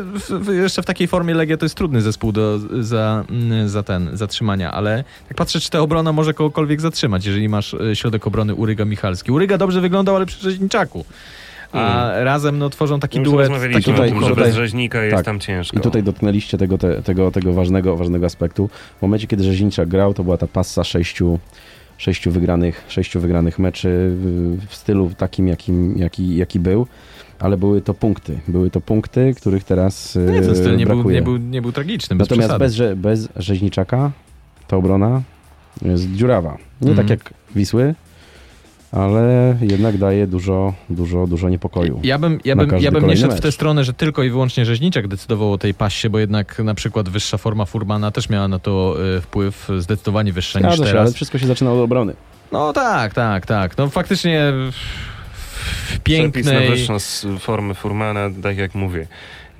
jeszcze w takiej formie Legia to jest trudny zespół do, za, mm, za ten, zatrzymania, ale jak patrzę, czy ta obrona może kogokolwiek zatrzymać, jeżeli masz e, środek obrony Uryga Michalski. Uryga dobrze wyglądał, ale przy Rzeźniczaku. A razem no, tworzą taki Już duet. rozmawialiśmy Taki tutaj- o tym, że tutaj- bez rzeźnika jest tak. tam ciężko. I tutaj dotknęliście tego, te, tego, tego ważnego, ważnego aspektu. W momencie, kiedy Rzeźniczak grał, to była ta passa sześciu, sześciu, wygranych, sześciu wygranych meczy w, stylu takim, jakim, jaki, jaki był. Ale były to punkty. Były to punkty, których teraz nie, ten e, styl nie był, brakuje. nie, był, nie był tragiczny, bez Natomiast przesady. bez, bez Rzeźniczaka ta obrona jest dziurawa. Nie Mhm. tak jak Wisły, ale jednak daje dużo, dużo, dużo niepokoju. Ja bym, ja bym, ja bym nie szedł w mecz. tę stronę, że tylko i wyłącznie Rzeźniczak decydował o tej pasie, bo jednak na przykład wyższa forma Furmana też miała na to y, wpływ zdecydowanie wyższa niż Zgadza się, teraz. ale wszystko się zaczyna od obrony. No tak, tak, tak. No faktycznie w, w Przepis na pięknej... wyższą formę Furmana, tak jak mówię.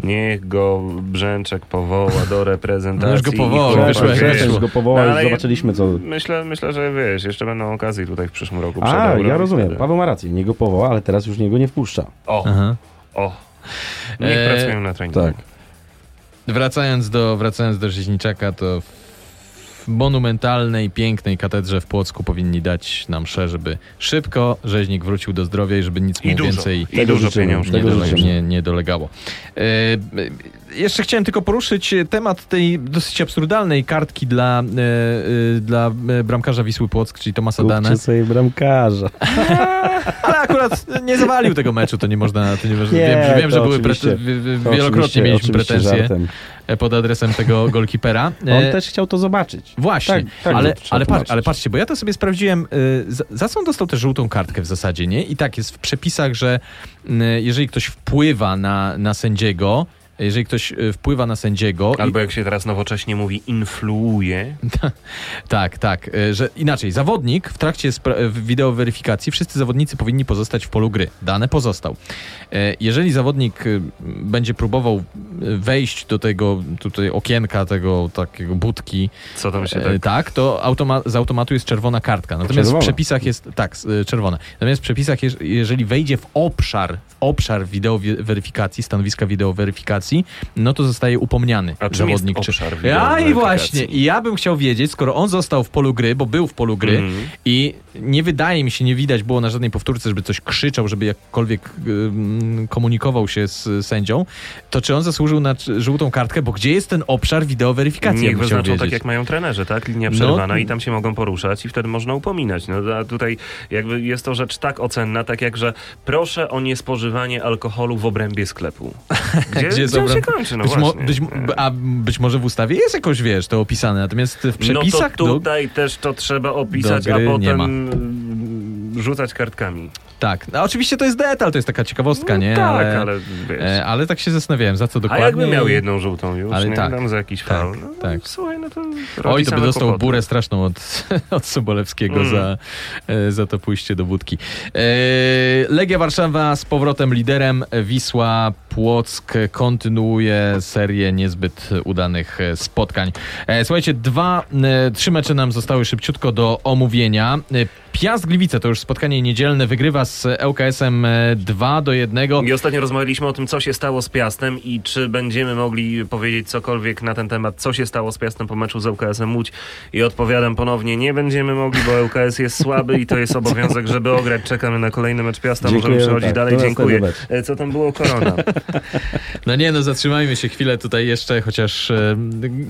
Niech go Brzęczek powoła do reprezentacji. No już go chłopak, wyszło wyszło. Go powołać, No, zobaczyliśmy co... Myślę, myślę, że wiesz, jeszcze będą okazje tutaj w przyszłym roku. A, ja rozumiem, wtedy- Paweł ma rację, nie go powoła, ale teraz już niego nie wpuszcza. O, Aha. o. Niech E, pracują na treningu. Tak. Wracając do, wracając do Rzeźniczaka, to w monumentalnej, pięknej katedrze w Płocku powinni dać nam mszę, żeby szybko Rzeźnik wrócił do zdrowia i żeby nic mu I dużo, więcej i dużo pieniążków. nie, nie, dolegało. E, jeszcze chciałem tylko poruszyć temat tej dosyć absurdalnej kartki dla, e, e, dla e, bramkarza Wisły Płock, czyli Tomasa Dane. Kupcie sobie bramkarza. *laughs* Ale akurat nie zawalił tego meczu, to nie można... To nie Nie, wiem, że, wiem, że były prete- wielokrotnie mieliśmy pretensje żartem. e, pod adresem tego golkipera. *laughs* On E, też chciał to zobaczyć. Właśnie, Tak, tak, ale, ale, patrz, ale patrzcie, bo ja to sobie sprawdziłem, za, za co on dostał tę żółtą kartkę w zasadzie, nie? I tak jest w przepisach, że jeżeli ktoś wpływa na, na sędziego, jeżeli ktoś y, wpływa na sędziego... Albo jak się teraz nowocześnie mówi, influuje. *laughs* Tak, tak, y, że inaczej, zawodnik w trakcie spra- w wideoweryfikacji, wszyscy zawodnicy powinni pozostać w polu gry. Dane pozostał. E, Jeżeli zawodnik będzie próbował wejść do tego tutaj okienka, tego takiego budki, Co tam się E, tak... tak, to automa- z automatu jest czerwona kartka. Natomiast Czerwona. w przepisach jest, tak, e, czerwona. Natomiast w przepisach, jeż- jeżeli wejdzie w obszar, w obszar wideoweryfikacji, stanowiska wideoweryfikacji, no to zostaje upomniany A czym jest zawodnik. obszar Ja i wideoweryfikacji? właśnie, i ja bym chciał wiedzieć, skoro on został w polu gry, bo był w polu gry Mhm. i nie wydaje mi się, nie widać było na żadnej powtórce, żeby coś krzyczał, żeby jakkolwiek komunikował się z sędzią, to czy on zasłużył na żółtą kartkę, bo gdzie jest ten obszar wideoweryfikacji? ja Niech wyznaczą tak, wiedzieć. jak mają trenerzy, tak? Linia No. przerwana i tam się mogą poruszać i wtedy można upominać. No a tutaj jakby jest to rzecz tak ocenna, tak jak, że proszę o niespożywanie alkoholu w obrębie sklepu. *laughs* Gdzie, Gdzie on się kończy? No być, mo- być, mo- a być może w ustawie jest jakoś, wiesz, to opisane, natomiast w przepisach... no to no, tutaj też to trzeba opisać, do a potem rzucać kartkami. Tak, no, oczywiście to jest detal, to jest taka ciekawostka, nie? tak, ale, ale, wiesz. e, ale tak się zastanawiałem, za co a dokładnie. jakby miał jedną żółtą już, Ale nie? tak. Dam za jakiś Tak, faul. No, tak. Słuchaj, no to Oj, to by same dostał kłopoty. burę straszną od, *laughs* od Sobolewskiego Mm. za, e, za to pójście do budki. E, Legia Warszawa z powrotem liderem. Wisła Płock kontynuuje serię niezbyt udanych e, spotkań. E, Słuchajcie, dwa, e, trzy mecze nam zostały szybciutko do omówienia. E, Piast Gliwice to już spotkanie niedzielne wygrywa z ŁKS-em e, 2 do 1. I ostatnio rozmawialiśmy o tym, co się stało z Piastem i czy będziemy mogli powiedzieć cokolwiek na ten temat, co się stało z Piastem po meczu z ŁKS-em Łódź. I odpowiadam ponownie, nie będziemy mogli, bo ŁKS jest słaby i to jest obowiązek, żeby ograć. Czekamy na kolejny mecz Piasta, możemy Dziękujemy, przechodzić tak. dalej. Dziękuję. E, Co tam było? Korona. No nie, no zatrzymajmy się chwilę tutaj jeszcze, chociaż e,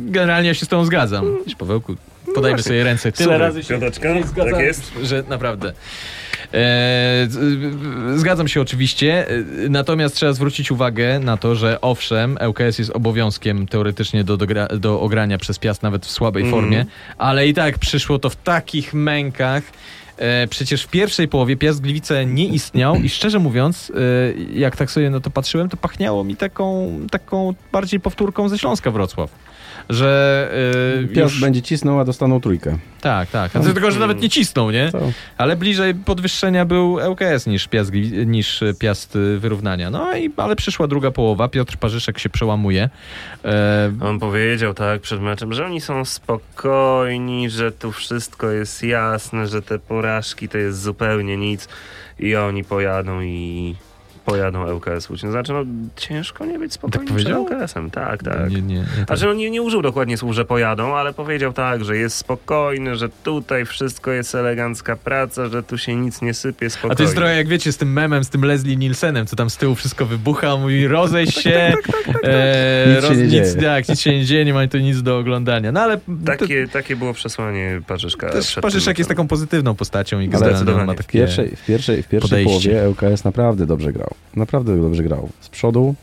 generalnie ja się z tobą zgadzam. Pawełku, podajmy właśnie. sobie ręce. Tyle razy się piąteczka, tutaj tak jest? że naprawdę. E, z- zgadzam się oczywiście, e, natomiast trzeba zwrócić uwagę na to, że owszem, ŁKS jest obowiązkiem teoretycznie do, dogra, do ogrania przez Piast nawet w słabej Mhm. formie, ale i tak przyszło to w takich mękach. E, przecież w pierwszej połowie Piast Gliwice nie istniał i szczerze mówiąc, e, jak tak sobie na to patrzyłem, to pachniało mi taką, taką bardziej powtórką ze Śląska Wrocław. Że e, Piast już... będzie cisnął, a dostaną trójkę. Tak, tak. A to tylko, że nawet nie cisnął, nie? Co? Ale bliżej podwyższenia był ŁKS niż Piast, niż Piast y, wyrównania. No i ale przyszła druga połowa, Piotr Parzyszek się przełamuje. E, On powiedział tak przed meczem, że oni są spokojni, że tu wszystko jest jasne, że te porażki to jest zupełnie nic i oni pojadą i pojadą ŁKS Łódź. No, znaczy, no ciężko nie być spokojnym Tak powiedział? przed ŁKS-em. Tak, tak. Nie, nie, nie tak. Znaczy, on nie, nie użył dokładnie słów, że pojadą, ale powiedział tak, że jest spokojny, że tutaj wszystko jest elegancka praca, że tu się nic nie sypie, spokojnie. A to jest trochę jak wiecie z tym memem, z tym Leslie Nielsenem, co tam z tyłu wszystko wybucha, mówi rozejść się, e, Nic się nie dzieje. tak, nic się nie dzieje, nie ma tu nic do oglądania. No ale to, Takie, takie było przesłanie Parzyszka. też Parzyszek jest taką pozytywną postacią i generalnie ma W takie... pierwszej, w pierwszej, w pierwszej połowie ŁKS naprawdę dobrze grał. Naprawdę dobrze grał. Z przodu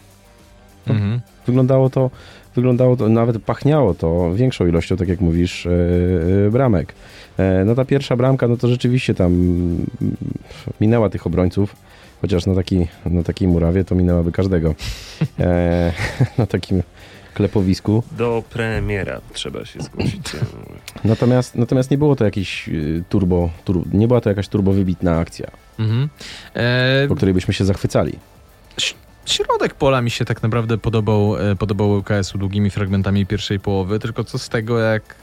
Mhm. wyglądało to, wyglądało to, nawet pachniało to większą ilością, tak jak mówisz, e, e, bramek. E, no ta pierwsza bramka, no to rzeczywiście tam mm, minęła tych obrońców, chociaż na, taki, na takiej murawie to minęłaby każdego. E, *laughs* na takim klepowisku. Do premiera trzeba się zgłosić. Natomiast, natomiast nie było to jakiś turbo, tur, nie była to jakaś turbo wybitna akcja, Mhm. E, po której byśmy się zachwycali. Środek pola mi się tak naprawdę podobał, e, podobał UKS-u długimi fragmentami pierwszej połowy, tylko co z tego, jak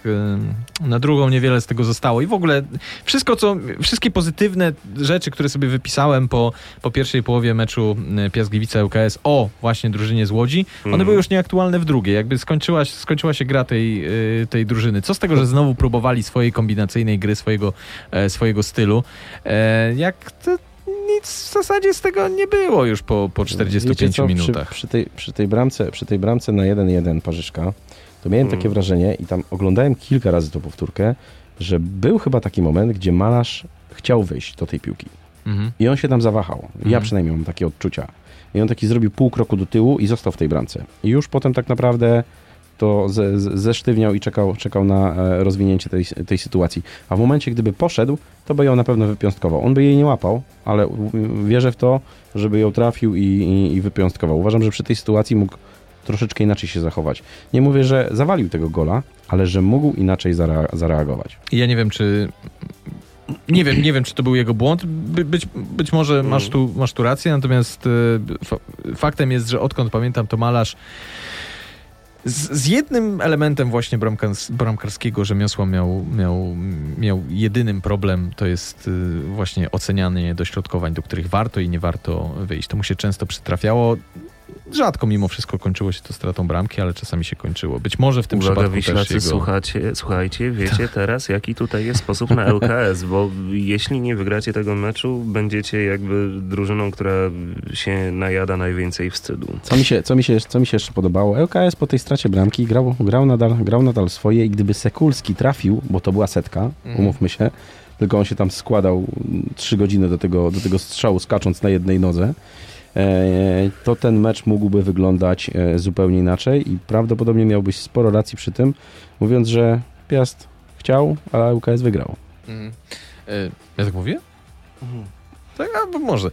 na drugą niewiele z tego zostało. I w ogóle wszystko, co, wszystkie pozytywne rzeczy, które sobie wypisałem po, po pierwszej połowie meczu Piast Gliwice UKS o właśnie drużynie z Łodzi, one Mhm. były już nieaktualne w drugiej. Jakby skończyła, się- skończyła się gra tej, e, tej drużyny. Co z tego, że znowu próbowali swojej kombinacyjnej gry, swojego, e, swojego stylu. Jak to nic w zasadzie z tego nie było już po, po 45 Wiecie co? minutach. Przy, przy, tej, przy, tej bramce, przy tej bramce na 1-1 Parzyszka, to miałem Mm. takie wrażenie i tam oglądałem kilka razy tą powtórkę, że był chyba taki moment, gdzie malarz chciał wyjść do tej piłki. Mhm. I on się tam zawahał. Ja Mhm. przynajmniej mam takie odczucia. I on taki zrobił pół kroku do tyłu i został w tej bramce. I już potem tak naprawdę to ze, zesztywniał i czekał, czekał na e, rozwinięcie tej, tej sytuacji. A w momencie, gdyby poszedł, to by ją na pewno wypiąstkował. On by jej nie łapał, ale wierzę w to, żeby ją trafił i, i, i wypiąstkował. Uważam, że przy tej sytuacji mógł troszeczkę inaczej się zachować. Nie mówię, że zawalił tego gola, ale że mógł inaczej zare, zareagować. Ja nie wiem, czy. Nie wiem, nie wiem, czy to był jego błąd. By, być, być może masz tu, masz tu rację, natomiast fa faktem jest, że odkąd pamiętam, to malarz z, z jednym elementem właśnie bramkars, bramkarskiego rzemiosła miał, miał, miał jedynym problem, to jest y, właśnie ocenianie dośrodkowań, do których warto i nie warto wyjść. To mu się często przytrafiało. Rzadko mimo wszystko kończyło się to stratą bramki, ale czasami się kończyło. Być może w tym Uwaga, przypadku też Wiślacy, jego... słuchacie, słuchajcie, wiecie teraz, jaki tutaj jest sposób na *laughs* LKS, bo jeśli nie wygracie tego meczu, będziecie jakby drużyną, która się najada najwięcej wstydu. Co mi się, co mi się, co mi się jeszcze podobało, LKS po tej stracie bramki grał, grał, nadal, grał nadal swoje i gdyby Sekulski trafił, bo to była setka, Mhm. umówmy się, tylko on się tam składał trzy godziny do tego, do tego strzału, skacząc na jednej nodze, to ten mecz mógłby wyglądać e, zupełnie inaczej i prawdopodobnie miałbyś sporo racji przy tym, mówiąc, że Piast chciał, a LKS wygrał. Mhm. E, ja tak mówię? Tak, a bo może. E,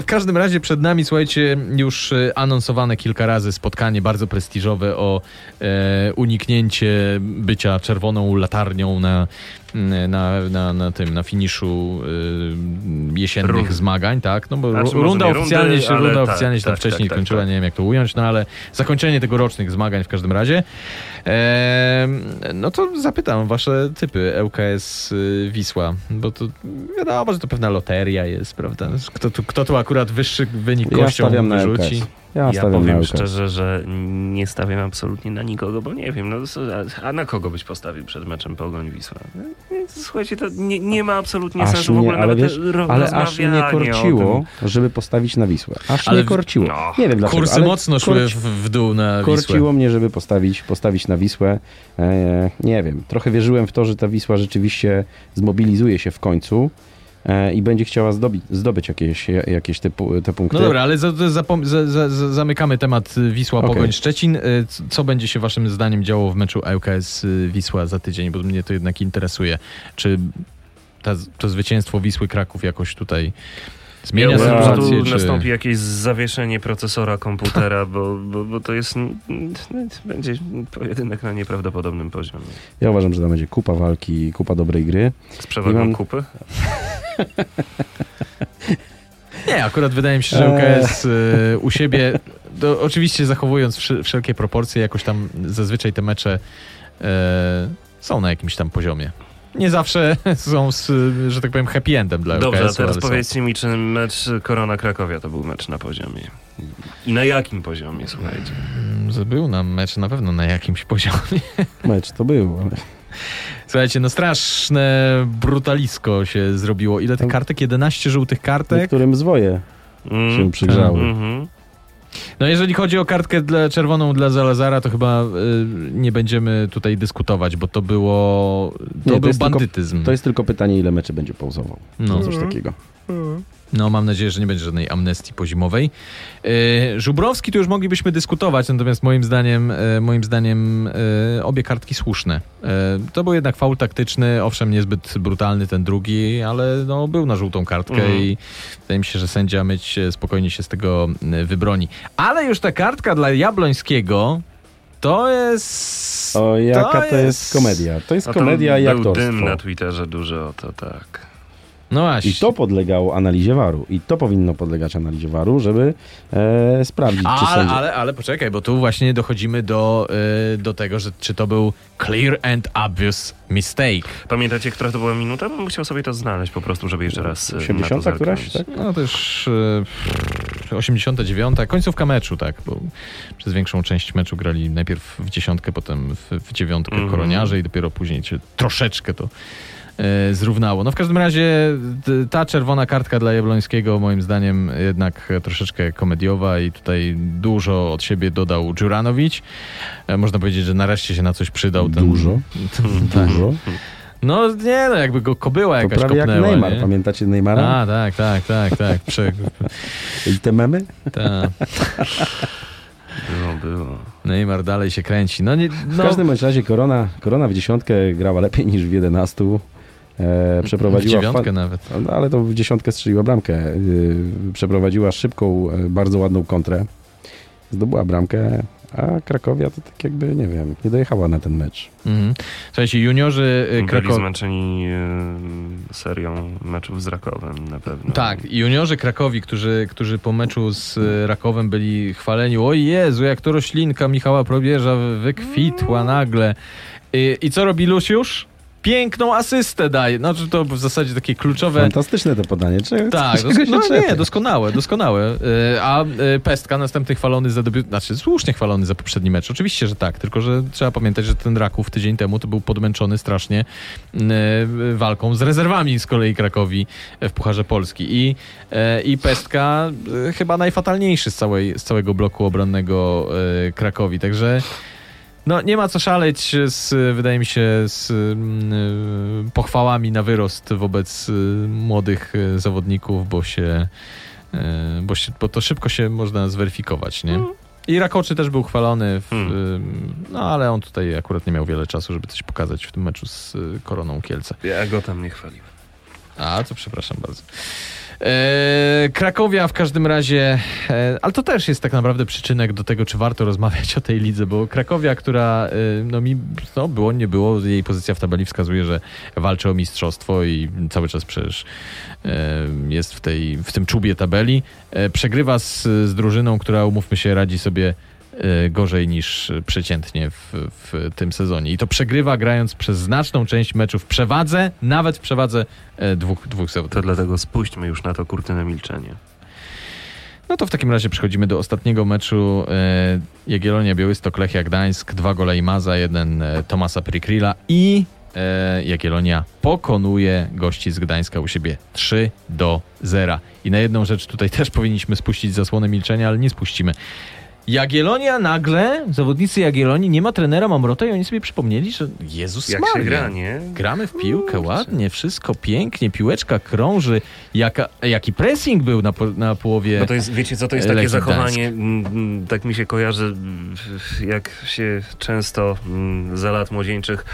w, każdym razie przed nami, słuchajcie, już e, anonsowane kilka razy spotkanie bardzo prestiżowe o e, uniknięcie bycia czerwoną latarnią na mm, na, na, na tym, na finiszu y, jesiennych zmagań, tak? No bo Znaczy, runda nie oficjalnie rundy, się, runda tak, oficjalnie się tam tak, wcześniej tak, tak, kończyła, tak. nie wiem jak to ująć, no ale zakończenie tegorocznych zmagań w każdym razie. No to zapytam wasze typy ŁKS y, Wisła, bo to wiadomo, że to pewna loteria jest, prawda? Kto tu, kto tu akurat wyższy wynik Ja kością stawiam na wyrzuci? LKS. Ja, Ja na powiem LKS. szczerze, że nie stawiam absolutnie na nikogo, bo nie wiem, no, a- na kogo byś postawił przed meczem Pogoń Wisła? Słuchajcie, to nie, nie ma absolutnie Aż sensu w mnie, ogóle ale nawet wiesz, ale aż mnie korciło, żeby postawić na Wisłę. Aż Ale mnie w- korciło. no, Nie wiem dlaczego, Kursy mocno szły korci- w, w dół na Wisłę. Korciło mnie, żeby postawić, postawić na Wisłę. E, nie wiem, trochę wierzyłem w to, że ta Wisła rzeczywiście zmobilizuje się w końcu e, i będzie chciała zdobyć, zdobyć jakieś, jakieś te, te punkty. No dobra, ale za, za, za, za, za, zamykamy temat Wisła Okej. Pogoń Szczecin. C- Co będzie się waszym zdaniem działo w meczu ŁKS Wisła za tydzień? Bo mnie to jednak interesuje. Czy ta, to zwycięstwo Wisły Kraków jakoś tutaj zmienia Ja że sytuację? tu Czy... nastąpi jakieś zawieszenie procesora komputera, *laughs* bo, bo, bo to jest. Będzie pojedynek na nieprawdopodobnym poziomie. Ja uważam, że tam będzie kupa walki, kupa dobrej gry. Z przewagą I mam- kupy. *laughs* Nie, akurat wydaje mi się, że Eee. ŁKS y, u siebie, to oczywiście zachowując wszelkie proporcje, jakoś tam zazwyczaj te mecze y, są na jakimś tam poziomie. Nie zawsze *laughs* są, z, że tak powiem, happy endem dla Dobrze, a teraz są. powiedzcie mi, czy mecz Korona Krakowia to był mecz na poziomie? I na jakim poziomie, słuchajcie? Mm, Był nam mecz na pewno na jakimś poziomie. *laughs* Mecz to był, ale Słuchajcie, no straszne brutalisko się zrobiło. Ile tych Tam- kartek? 11 żółtych kartek? niektórym zwoje Mm, się przygrzały. mhm. No jeżeli chodzi o kartkę dla, czerwoną dla Zalazara, to chyba y, nie będziemy tutaj dyskutować, bo to było... To Nie, to był tylko- bandytyzm. To jest tylko pytanie, ile meczy będzie pauzował. No. No. Coś takiego. No, mam nadzieję, że nie będzie żadnej amnestii pozimowej. Yy, Żubrowski to już moglibyśmy dyskutować, natomiast moim zdaniem, yy, moim zdaniem yy, obie kartki słuszne. Yy, to był jednak faul taktyczny, owszem, niezbyt brutalny ten drugi, ale no, był na żółtą kartkę Mhm. i wydaje mi się, że sędzia myć spokojnie się z tego wybroni. Ale już ta kartka dla Jablońskiego to jest... O, jaka to jest, jest komedia? To jest komedia i był aktorstwo. dym na Twitterze duży o to, tak. No właśnie. I to podlegało analizie waru. I to powinno podlegać analizie waru, żeby e, sprawdzić, czy Ale, sędzia... ale, ale poczekaj, bo tu właśnie dochodzimy do, y, do tego, że czy to był clear and obvious mistake. Pamiętacie, która to była minuta? Bym chciał sobie to znaleźć po prostu, żeby jeszcze raz e, na to 80 któraś, tak? No to już y, 89, końcówka meczu, tak, bo przez większą część meczu grali najpierw w dziesiątkę, potem w, w dziewiątkę Mhm. koroniarze i dopiero później się troszeczkę to zrównało. No w każdym razie ta czerwona kartka dla Jablońskiego moim zdaniem jednak troszeczkę komediowa i tutaj dużo od siebie dodał Dżuranowicz. E, Można powiedzieć, że nareszcie się na coś przydał. Ten, Dużo? *laughs* tak. Dużo. No nie, no jakby go kobyła To jakaś prawie jak kopnęła, Neymar. nie? Pamiętacie Neymara? A, tak, tak, tak, tak. Prze, I te memy? ta. Było, było. Neymar dalej się kręci. No, nie, W no każdym bądź razie Korona, Korona w dziesiątkę grała lepiej niż w jedenastu. E, w przeprowadziła dziewiątkę fa- nawet. No, ale to w dziesiątkę strzeliła bramkę. Yy, przeprowadziła szybką, e, bardzo ładną kontrę. Zdobyła bramkę, a Krakowia to tak jakby, nie wiem, nie dojechała na ten mecz. Mhm. Słuchajcie, juniorzy y, Byli Krakow... zmęczeni e, serią meczów z Rakowem na pewno. Tak, juniorzy Krakowi, którzy, którzy po meczu z y, Rakowem byli chwaleni. O Jezu, jak to roślinka Michała Probierza wykwitła nagle. I, I co robi Lusiusz? Piękną asystę daje. Znaczy to w zasadzie takie kluczowe... Fantastyczne to podanie. Czego, Tak, no nie, doskonałe, doskonałe. Y, A y, Pestka następny chwalony za debiut, znaczy słusznie chwalony za poprzedni mecz. Oczywiście, że tak, tylko że trzeba pamiętać, że ten Raków tydzień temu to był podmęczony strasznie y, walką z rezerwami z kolei Krakowi w Pucharze Polski. I, i Pestka chyba najfatalniejszy z, całej, z całego bloku obronnego Krakowi, także no nie ma co szaleć z, wydaje mi się, z mm, y, pochwałami na wyrost wobec y, młodych y, zawodników, bo się, y, bo się, bo to szybko się można zweryfikować, nie? I Rakoczy też był chwalony, w, Hmm. y, no ale on tutaj akurat nie miał wiele czasu, żeby coś pokazać w tym meczu z y, Koroną Kielce. Ja go tam nie chwaliłem. A, to przepraszam bardzo. E, Krakowia w każdym razie, e, ale to też jest tak naprawdę przyczynek do tego, czy warto rozmawiać *laughs* o tej lidze, bo Krakowia, która e, no mi, no było, nie było, jej pozycja w tabeli wskazuje, że walczy o mistrzostwo i cały czas przecież jest w, tej, w tym czubie tabeli. Przegrywa z, z drużyną, która umówmy się, radzi sobie gorzej niż przeciętnie w, w tym sezonie. I to przegrywa grając przez znaczną część meczów w przewadze, nawet w przewadze e, dwóch, dwóch To zawodników. dlatego spuśćmy już na to kurtynę milczenie. No to w takim razie przechodzimy do ostatniego meczu e, Jagiellonia Białystok Lechia Gdańsk, dwa gole Imaza, jeden e, Tomasa Prikrila i Jagiellonia pokonuje gości z Gdańska u siebie 3 do 0. I na jedną rzecz tutaj też powinniśmy spuścić zasłonę milczenia, ale nie spuścimy. Jagiellonia nagle, zawodnicy Jagiellonii, nie ma trenera Mamrota i oni sobie przypomnieli, że Jezus Jak Maria. się gra, nie? Gramy w piłkę ładnie, wszystko pięknie, piłeczka krąży, jaka, jaki pressing był na, po, na połowie. No to jest, wiecie co, to jest takie zachowanie, mm, mm, tak mi się kojarzy, mm, jak się często za lat młodzieńczych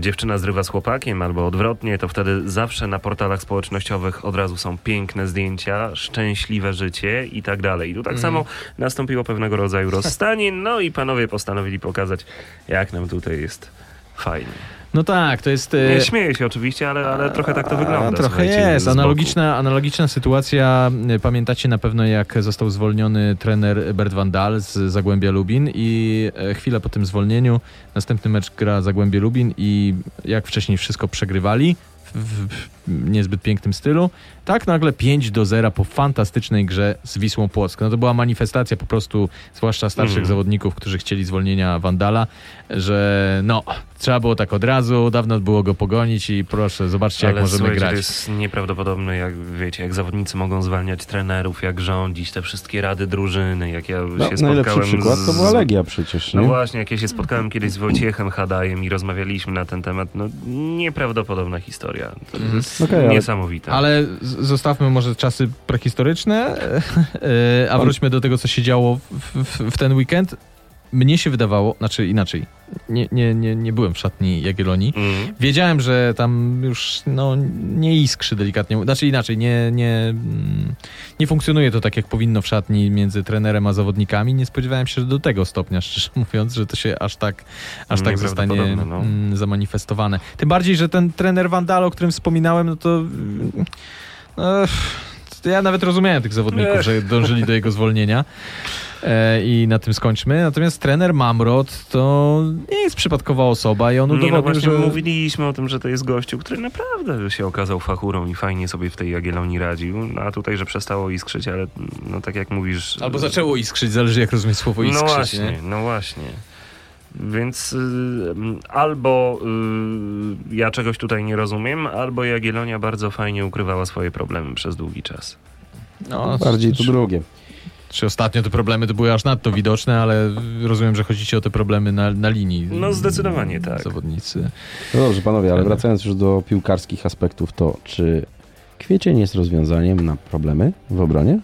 dziewczyna zrywa z chłopakiem albo odwrotnie, to wtedy zawsze na portalach społecznościowych od razu są piękne zdjęcia, szczęśliwe życie i tak dalej. I tu tak Mm. samo nastąpiło pewnego rodzaju rozstanie, no i panowie postanowili pokazać, jak nam tutaj jest fajnie. No tak, to jest... e, Nie śmieję się oczywiście, ale, ale trochę tak to wygląda. Trochę jest. Analogiczna, analogiczna sytuacja. Y, Pamiętacie na pewno, jak został zwolniony trener Bert Van Dal z Zagłębia Lubin i e, chwilę po tym zwolnieniu następny mecz gra Zagłębie Lubin i jak wcześniej wszystko przegrywali w, niezbyt pięknym stylu, tak nagle 5 do 0 po fantastycznej grze z Wisłą Płock. No to była manifestacja po prostu, zwłaszcza starszych Mhm. zawodników, którzy chcieli zwolnienia Wandala, że no, trzeba było tak od razu, dawno było go pogonić i proszę, zobaczcie jak Ale możemy słuchajcie, grać. To jest nieprawdopodobne, jak wiecie, jak zawodnicy mogą zwalniać trenerów, jak rządzić, te wszystkie rady drużyny, jak ja No, się najlepszy spotkałem przykład to z... była Legia przecież, No nie? właśnie, jak ja się spotkałem kiedyś z Wojciechem Hadajem i rozmawialiśmy na ten temat, no nieprawdopodobna historia. To Mhm. jest niesamowite. Ale zostawmy może czasy prehistoryczne, *laughs* e, a wróćmy do tego, co się działo w, w, w ten weekend. Mnie się wydawało, znaczy inaczej, nie, nie, nie, nie byłem w szatni Jagiellonii. Mm. Wiedziałem, że tam już no, nie iskrzy delikatnie, znaczy inaczej, nie, nie, mm, nie funkcjonuje to tak, jak powinno w szatni między trenerem a zawodnikami. Nie spodziewałem się że do tego stopnia, szczerze *laughs* mówiąc, że to się aż tak, aż tak zostanie no. mm, zamanifestowane. Tym bardziej, że ten trener Vandal, o którym wspominałem, no to... mm, no, to ja nawet rozumiałem tych zawodników, Ech. że dążyli do jego zwolnienia. E, I na tym skończmy. Natomiast trener Mamrot to nie jest przypadkowa osoba i on no udowodnił, właśnie że... mówiliśmy o tym, że to jest gościu, który naprawdę się okazał fachurą i fajnie sobie w tej Jagiellonii radził, no, a tutaj, że przestało iskrzyć, ale no tak jak mówisz... Albo zaczęło iskrzyć, zależy jak rozumieć słowo iskrzyć. No właśnie, nie? no właśnie. Więc y, albo y, ja czegoś tutaj nie rozumiem, albo Jagiellonia bardzo fajnie ukrywała swoje problemy przez długi czas. No, Bardziej to czy, drugie. czy ostatnio te problemy to były aż nadto widoczne, ale rozumiem, że chodzi ci o te problemy na, na linii. No, zdecydowanie tak. Zawodnicy. No dobrze, panowie, ale wracając już do piłkarskich aspektów, to czy kwiecień jest rozwiązaniem na problemy w obronie?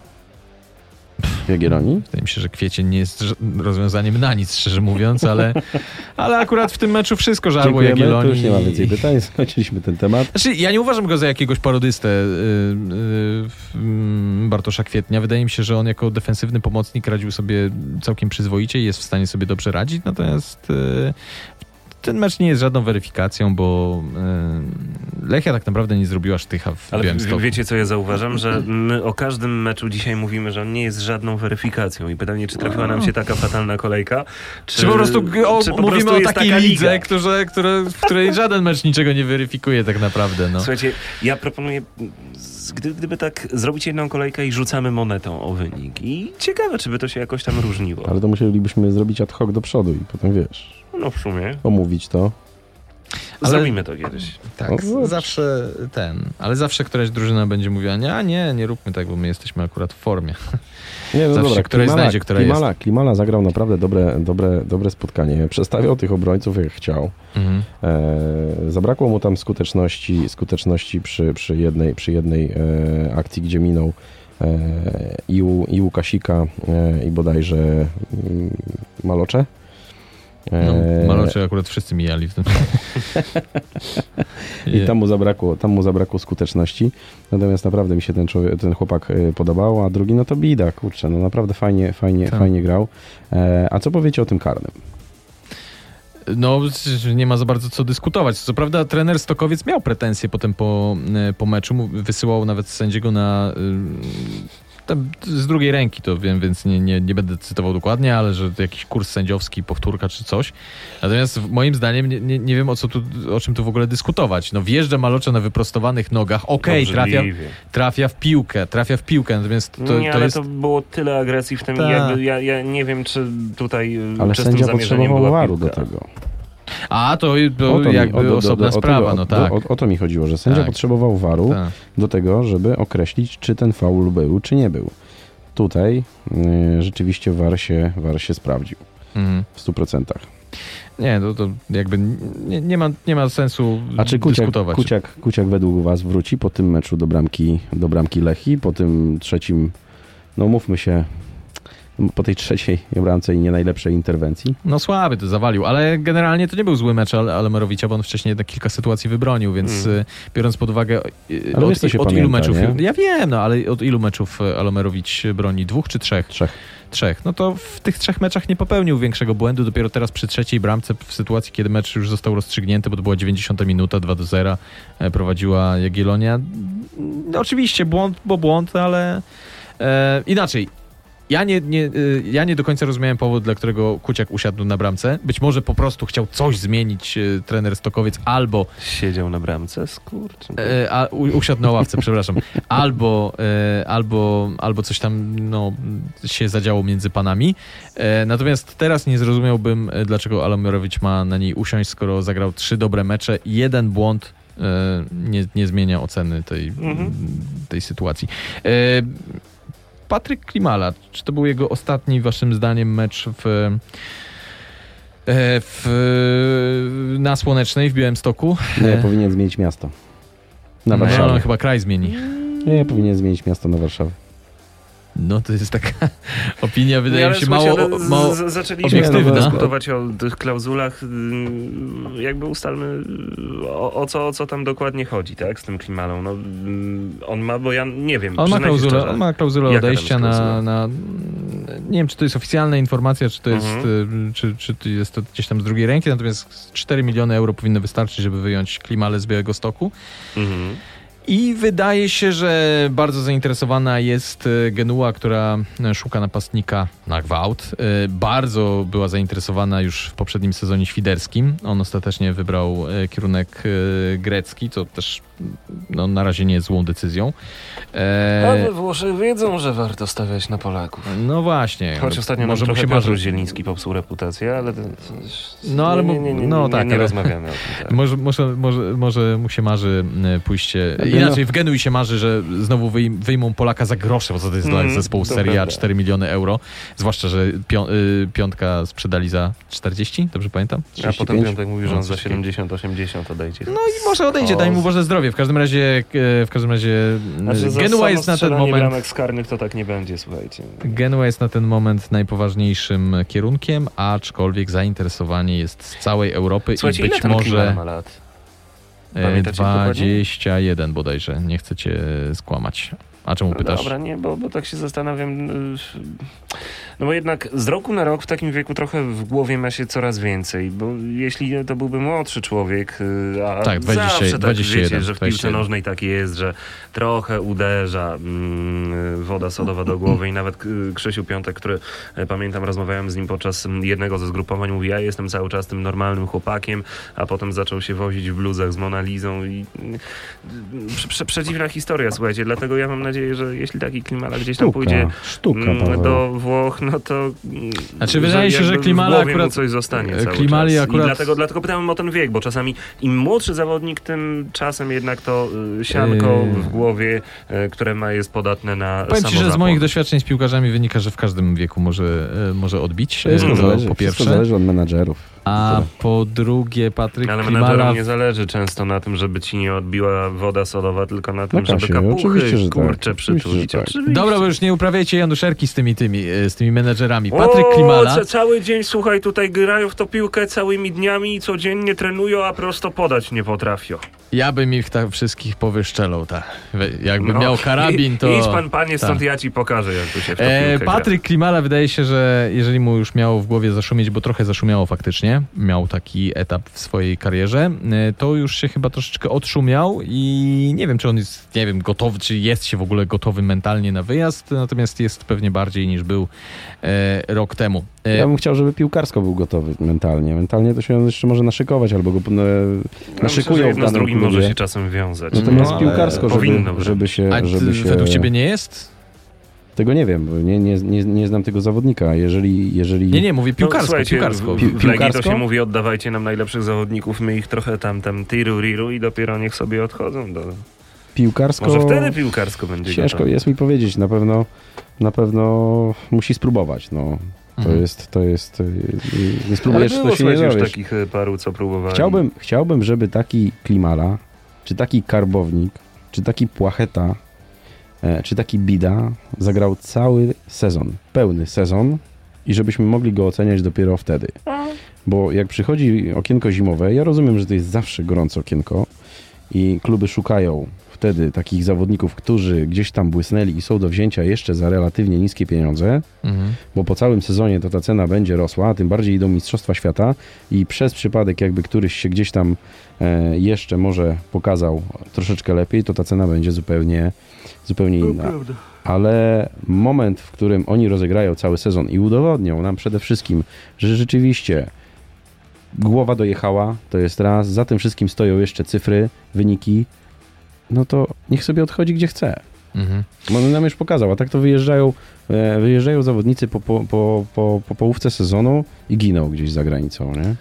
Jagiellonii? Wydaje mi się, że kwiecień nie jest rozwiązaniem na nic, szczerze mówiąc, ale, *laughs* ale akurat w tym meczu wszystko żarło Dziękujemy, to Jagiellonii. już nie ma więcej pytań, *laughs* skończyliśmy ten temat. Znaczy, ja nie uważam go za jakiegoś parodystę yy, mm, Bartosza Kwietnia. Wydaje mi się, że on jako defensywny pomocnik radził sobie całkiem przyzwoicie i jest w stanie sobie dobrze radzić. Natomiast yy, ten mecz nie jest żadną weryfikacją, bo yy, Lechia tak naprawdę nie zrobiła sztycha w Ale Białymstoku. wiecie, co ja zauważam? Że my o każdym meczu dzisiaj mówimy, że on nie jest żadną weryfikacją i pytanie, czy trafiła nam się taka fatalna kolejka, czy, Czy po prostu o, czy po mówimy prostu o jest takiej taka lidze, liga? które, w której żaden mecz niczego nie weryfikuje tak naprawdę. No. Słuchajcie, ja proponuję, gdy, gdyby tak zrobić jedną kolejkę i rzucamy monetą o wynik. I ciekawe, czy by to się jakoś tam różniło. Ale to musielibyśmy zrobić ad hoc do przodu i potem, wiesz, No w sumie. omówić to. Ale- Zrobimy to kiedyś. Tak, O, dobrze. zawsze ten, ale zawsze któraś drużyna będzie mówiła, nie, a nie, nie róbmy tak, bo my jesteśmy akurat w formie. Nie, no *laughs* Zawsze dobra, któraś Klimala, znajdzie, która Klimala, Klimala zagrał naprawdę dobre, dobre, dobre spotkanie. Przestawiał tych obrońców jak chciał. Mhm. E, zabrakło mu tam skuteczności, skuteczności przy, przy jednej, przy jednej e, akcji, gdzie minął e, i, u, i Łukasika e, i bodajże mm, Malocze. No, E, Maloczy akurat wszyscy mijali w tym. *laughs* I tam mu, zabrakło, tam mu zabrakło skuteczności. Natomiast naprawdę mi się ten, człowiek, ten chłopak y, podobał, a drugi no to bida, kurczę, no naprawdę fajnie, fajnie, Tak. fajnie grał. E, a co powiecie o tym karnym? No, nie ma za bardzo co dyskutować. Co prawda trener Stokowiec miał pretensje potem po, e, po meczu, wysyłał nawet sędziego na... z drugiej ręki to wiem, więc nie, nie, nie będę cytował dokładnie, ale że to jakiś kurs sędziowski, powtórka czy coś. Natomiast moim zdaniem nie, nie, nie wiem o, co tu, o czym tu w ogóle dyskutować. No wjeżdża Malocza na wyprostowanych nogach, okej, trafia, Obrzydliwie. trafia w piłkę, trafia w piłkę, natomiast to, nie, to ale jest... to było tyle agresji w tym. Tak. Jakby, ja, ja nie wiem, czy tutaj y, Ale czystym zamierzeniem była waru do tego. A, to, to O to mi- jakby o- do- do- osobna do- o sprawa, tego- no do- tak. O, o to mi chodziło, że sędzia Tak. potrzebował waru tak. do tego, żeby określić, czy ten faul był, czy nie był. Tutaj y, rzeczywiście war się, war się sprawdził Mhm. w 100%. Nie, to, to jakby nie, nie, ma, nie ma sensu A czy Kuciak, dyskutować. Kuciak, Kuciak według was wróci po tym meczu do bramki, do bramki Lechi, po tym trzecim, no mówmy się, po tej trzeciej bramce i nie najlepszej interwencji? No słaby to zawalił, ale generalnie to nie był zły mecz Ale- Alemerowicza, bo on wcześniej jednak kilka sytuacji wybronił, więc Mm. y, biorąc pod uwagę y, Ale od, wiesz, od ilu pamięta, meczów... nie? Ja wiem, no ale od ilu meczów y, Alemerowicz broni? Dwóch czy trzech? Trzech. Trzech. No to w tych trzech meczach nie popełnił większego błędu. Dopiero teraz przy trzeciej bramce, w sytuacji, kiedy mecz już został rozstrzygnięty, bo to była 90 minuta, 2 do 0, e, prowadziła Jagiellonia. No, oczywiście błąd, bo błąd, ale e, inaczej. Ja nie, nie, y, ja nie do końca rozumiałem powód, dla którego Kuciak usiadł na bramce. Być może po prostu chciał coś zmienić y, trener Stokowiec, albo Siedział na bramce, skurczę. E, a, u, usiadł na ławce, przepraszam. *laughs* Albo, albo, albo coś tam no, się zadziało między panami. Natomiast teraz nie zrozumiałbym, dlaczego Alamirowicz ma na niej usiąść, skoro zagrał trzy dobre mecze. Jeden błąd nie, nie zmienia oceny tej, Mhm. tej sytuacji. Patryk Klimala, czy to był jego ostatni, waszym zdaniem, mecz w, e, w, na Słonecznej w Białymstoku? Nie, powinien zmienić miasto. Na No, Warszawę. no, chyba kraj zmieni. Nie, powinien zmienić miasto na Warszawę. No to jest taka *laughs* opinia, wydaje Nie, mi się mało, z- mało z- zaczęliśmy obiektywna. dyskutować o tych klauzulach. ym, Jakby ustalmy, y, o, o, co, o co tam dokładnie chodzi, tak? Z tym klimalą. No, ym, on ma, bo ja nie wiem. On ma klauzulę, szczerze. on ma klauzulę odejścia jest na, na... Nie wiem, czy to jest oficjalna informacja, czy to jest, Mhm. y, czy, czy to jest to gdzieś tam z drugiej ręki, natomiast 4 miliony euro powinno wystarczyć, żeby wyjąć Klimale z Białego Stoku. Mhm. I wydaje się, że bardzo zainteresowana jest e, Genua, która e, szuka napastnika na gwałt. E, Bardzo była zainteresowana już w poprzednim sezonie świderskim. On ostatecznie wybrał kierunek grecki, co też no, na razie nie jest złą decyzją. E, A we Włoszech wiedzą, że warto stawiać na Polaków. no właśnie. Choć ostatnio może mu się Piotr. Zieliński popsuł reputację, ale... No, ale nie, nie, nie, no tak, nie ale- rozmawiamy o tym. Tak. Może, może, może, może mu się marzy pójście. Ale Inaczej, w Genui się marzy, że znowu wyjm, wyjmą Polaka za grosze, bo co to jest dla Mhm, zespołu Serie A prawda. 4 miliony euro. Zwłaszcza, że pią, y, piątka sprzedali za 40, dobrze pamiętam? A potem 35? Piątek mówi, że on za No, coś takiego. 70-80 odejdzie. No i może odejdzie, O. daj mu Boże zdrowie. W każdym razie, e, w każdym razie e, Znaczy, Genua jest na ten moment. bramek z karnych to tak nie będzie, słuchajcie. Genua jest na ten moment najpoważniejszym kierunkiem, aczkolwiek zainteresowanie jest z całej Europy Słuchajcie, i być może ma lat? E, Pamiętacie dokładnie? 21 bodajże. Nie chcecie skłamać. A czemu No pytasz? Dobra, nie, bo, bo tak się zastanawiam. y, No bo jednak z roku na rok w takim wieku trochę w głowie ma się coraz więcej, bo jeśli to byłby młodszy człowiek, y, a Tak, 20 zawsze tak 21, wiecie, że w piłce 21. nożnej tak jest, że trochę uderza mm, woda sodowa do głowy i nawet y, Krzysiu Piątek, który pamiętam rozmawiałem z nim podczas mm, jednego ze zgrupowań, mówi ja jestem cały czas tym normalnym chłopakiem, a potem zaczął się wozić w bluzach z Monalizą i prze, prze, przedziwna historia, słuchajcie, dlatego ja mam nadzieję, że jeśli taki Klimala gdzieś tam Sztuka, pójdzie sztuka, mm, do Włoch, no to mm, Znaczy, wydaje się, że Klimala akurat- coś zostanie cały Klimali czas. akurat- I dlatego, dlatego pytałem o ten wiek, bo czasami im młodszy zawodnik, tym czasem jednak to y, sianko Yy. w głowie, y, które ma jest podatne na Powiem ci, że z moich doświadczeń z piłkarzami wynika, że w każdym wieku może, e, może odbić. Wszystko, E, zależy, po wszystko pierwsze. zależy od menadżerów. A Tyle. po drugie, Patryk Ale Klimala... menadżerom nie zależy często na tym, żeby ci nie odbiła woda sodowa, tylko na tym, Na żeby kasie, kapuchy oczywiście, że tak. kurcze przytulić. tak. Oczywiście. Dobra, bo już nie uprawiajcie Januszerki z tymi, tymi, e, z tymi menedżerami. O, Patryk Klimala... ca- cały dzień, słuchaj, tutaj grają w to piłkę całymi dniami i codziennie trenują, a prosto podać nie potrafią. Ja bym ich tak wszystkich powyszczelał, tak. Jakby No, miał karabin, to... Idź pan, panie, stąd tak. ja ci pokażę, jak tu się w E. Patryk Klimala wydaje się, że jeżeli mu już miało w głowie zaszumieć, bo trochę zaszumiało faktycznie, miał taki etap w swojej karierze, e, to już się chyba troszeczkę odszumiał i nie wiem, czy on jest, nie wiem, gotowy, czy jest się w ogóle gotowy mentalnie na wyjazd, natomiast jest pewnie bardziej niż był e, rok temu. E, Ja bym chciał, żeby piłkarsko był gotowy mentalnie. Mentalnie to się on jeszcze może naszykować, albo go e, No, myślę, naszykują w jedno z danym klubie. może się czasem wiązać. Natomiast No, ale piłkarsko, powinno żeby, żeby się... a żeby się według ciebie nie jest? Tego nie wiem, bo nie, nie, nie, nie znam tego zawodnika. Jeżeli, jeżeli... Nie, nie, mówię piłkarsko, no, piłkarsko. W, w Legii to Piłkarsko? się mówi, oddawajcie nam najlepszych zawodników, my ich trochę tam, tam tiru, riru i dopiero niech sobie odchodzą. Do... Piłkarsko... Może wtedy piłkarsko będzie Ciężko gotowe. jest mi powiedzieć. Na pewno, na pewno musi spróbować. No. To Mhm. jest, to jest... y, y, Nie Ale spróbujesz, było to się nie już dowiesz. takich e, paru, co próbowali. Chciałbym, chciałbym, żeby taki Klimala, czy taki Karbownik, czy taki Płacheta, e, czy taki Bida zagrał cały sezon, pełny sezon i żebyśmy mogli go oceniać dopiero wtedy. Bo jak przychodzi okienko zimowe, ja rozumiem, że to jest zawsze gorące okienko i kluby szukają wtedy takich zawodników, którzy gdzieś tam błysnęli i są do wzięcia jeszcze za relatywnie niskie pieniądze, Mhm. bo po całym sezonie to ta cena będzie rosła, a tym bardziej idą Mistrzostwa Świata i przez przypadek jakby któryś się gdzieś tam e, jeszcze może pokazał troszeczkę lepiej, to ta cena będzie zupełnie, zupełnie inna. Ale moment, w którym oni rozegrają cały sezon i udowodnią nam przede wszystkim, że rzeczywiście głowa dojechała, to jest raz, za tym wszystkim stoją jeszcze cyfry, wyniki, no to niech sobie odchodzi gdzie chce. Mhm. Bo On nam już pokazał, a tak to wyjeżdżają, e, wyjeżdżają zawodnicy po, po, po, po, po połówce sezonu i giną gdzieś za granicą, nie?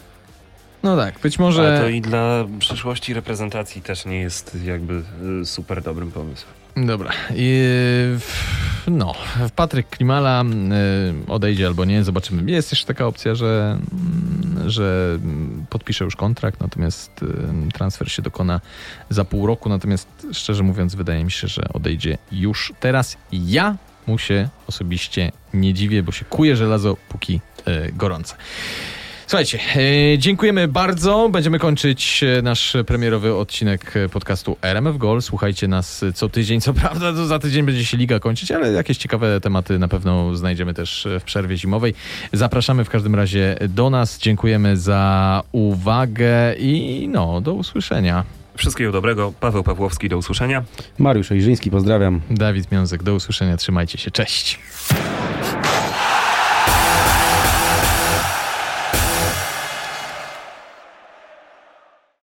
No tak, być A może... to i dla przyszłości reprezentacji też nie jest jakby y, super dobrym pomysłem. Dobra. I, no, Patryk Klimala y, odejdzie albo nie, zobaczymy. Jest jeszcze taka opcja, że, mm, że podpisze już kontrakt, natomiast y, transfer się dokona za pół roku. Natomiast szczerze mówiąc, wydaje mi się, że odejdzie już teraz. Ja mu się osobiście nie dziwię, bo się kuje żelazo póki y, gorące. Słuchajcie, e, dziękujemy bardzo. Będziemy kończyć e, nasz premierowy odcinek e, podcastu RMF Goal. Słuchajcie nas co tydzień. *laughs* Co prawda to za tydzień będzie się liga kończyć, ale jakieś ciekawe tematy na pewno znajdziemy też w przerwie zimowej. Zapraszamy w każdym razie do nas. Dziękujemy za uwagę i no, do usłyszenia. Wszystkiego dobrego. Paweł Pawłowski, do usłyszenia. Mariusz Ojrzyński, pozdrawiam. Dawid Miązek, do usłyszenia. Trzymajcie się. Cześć.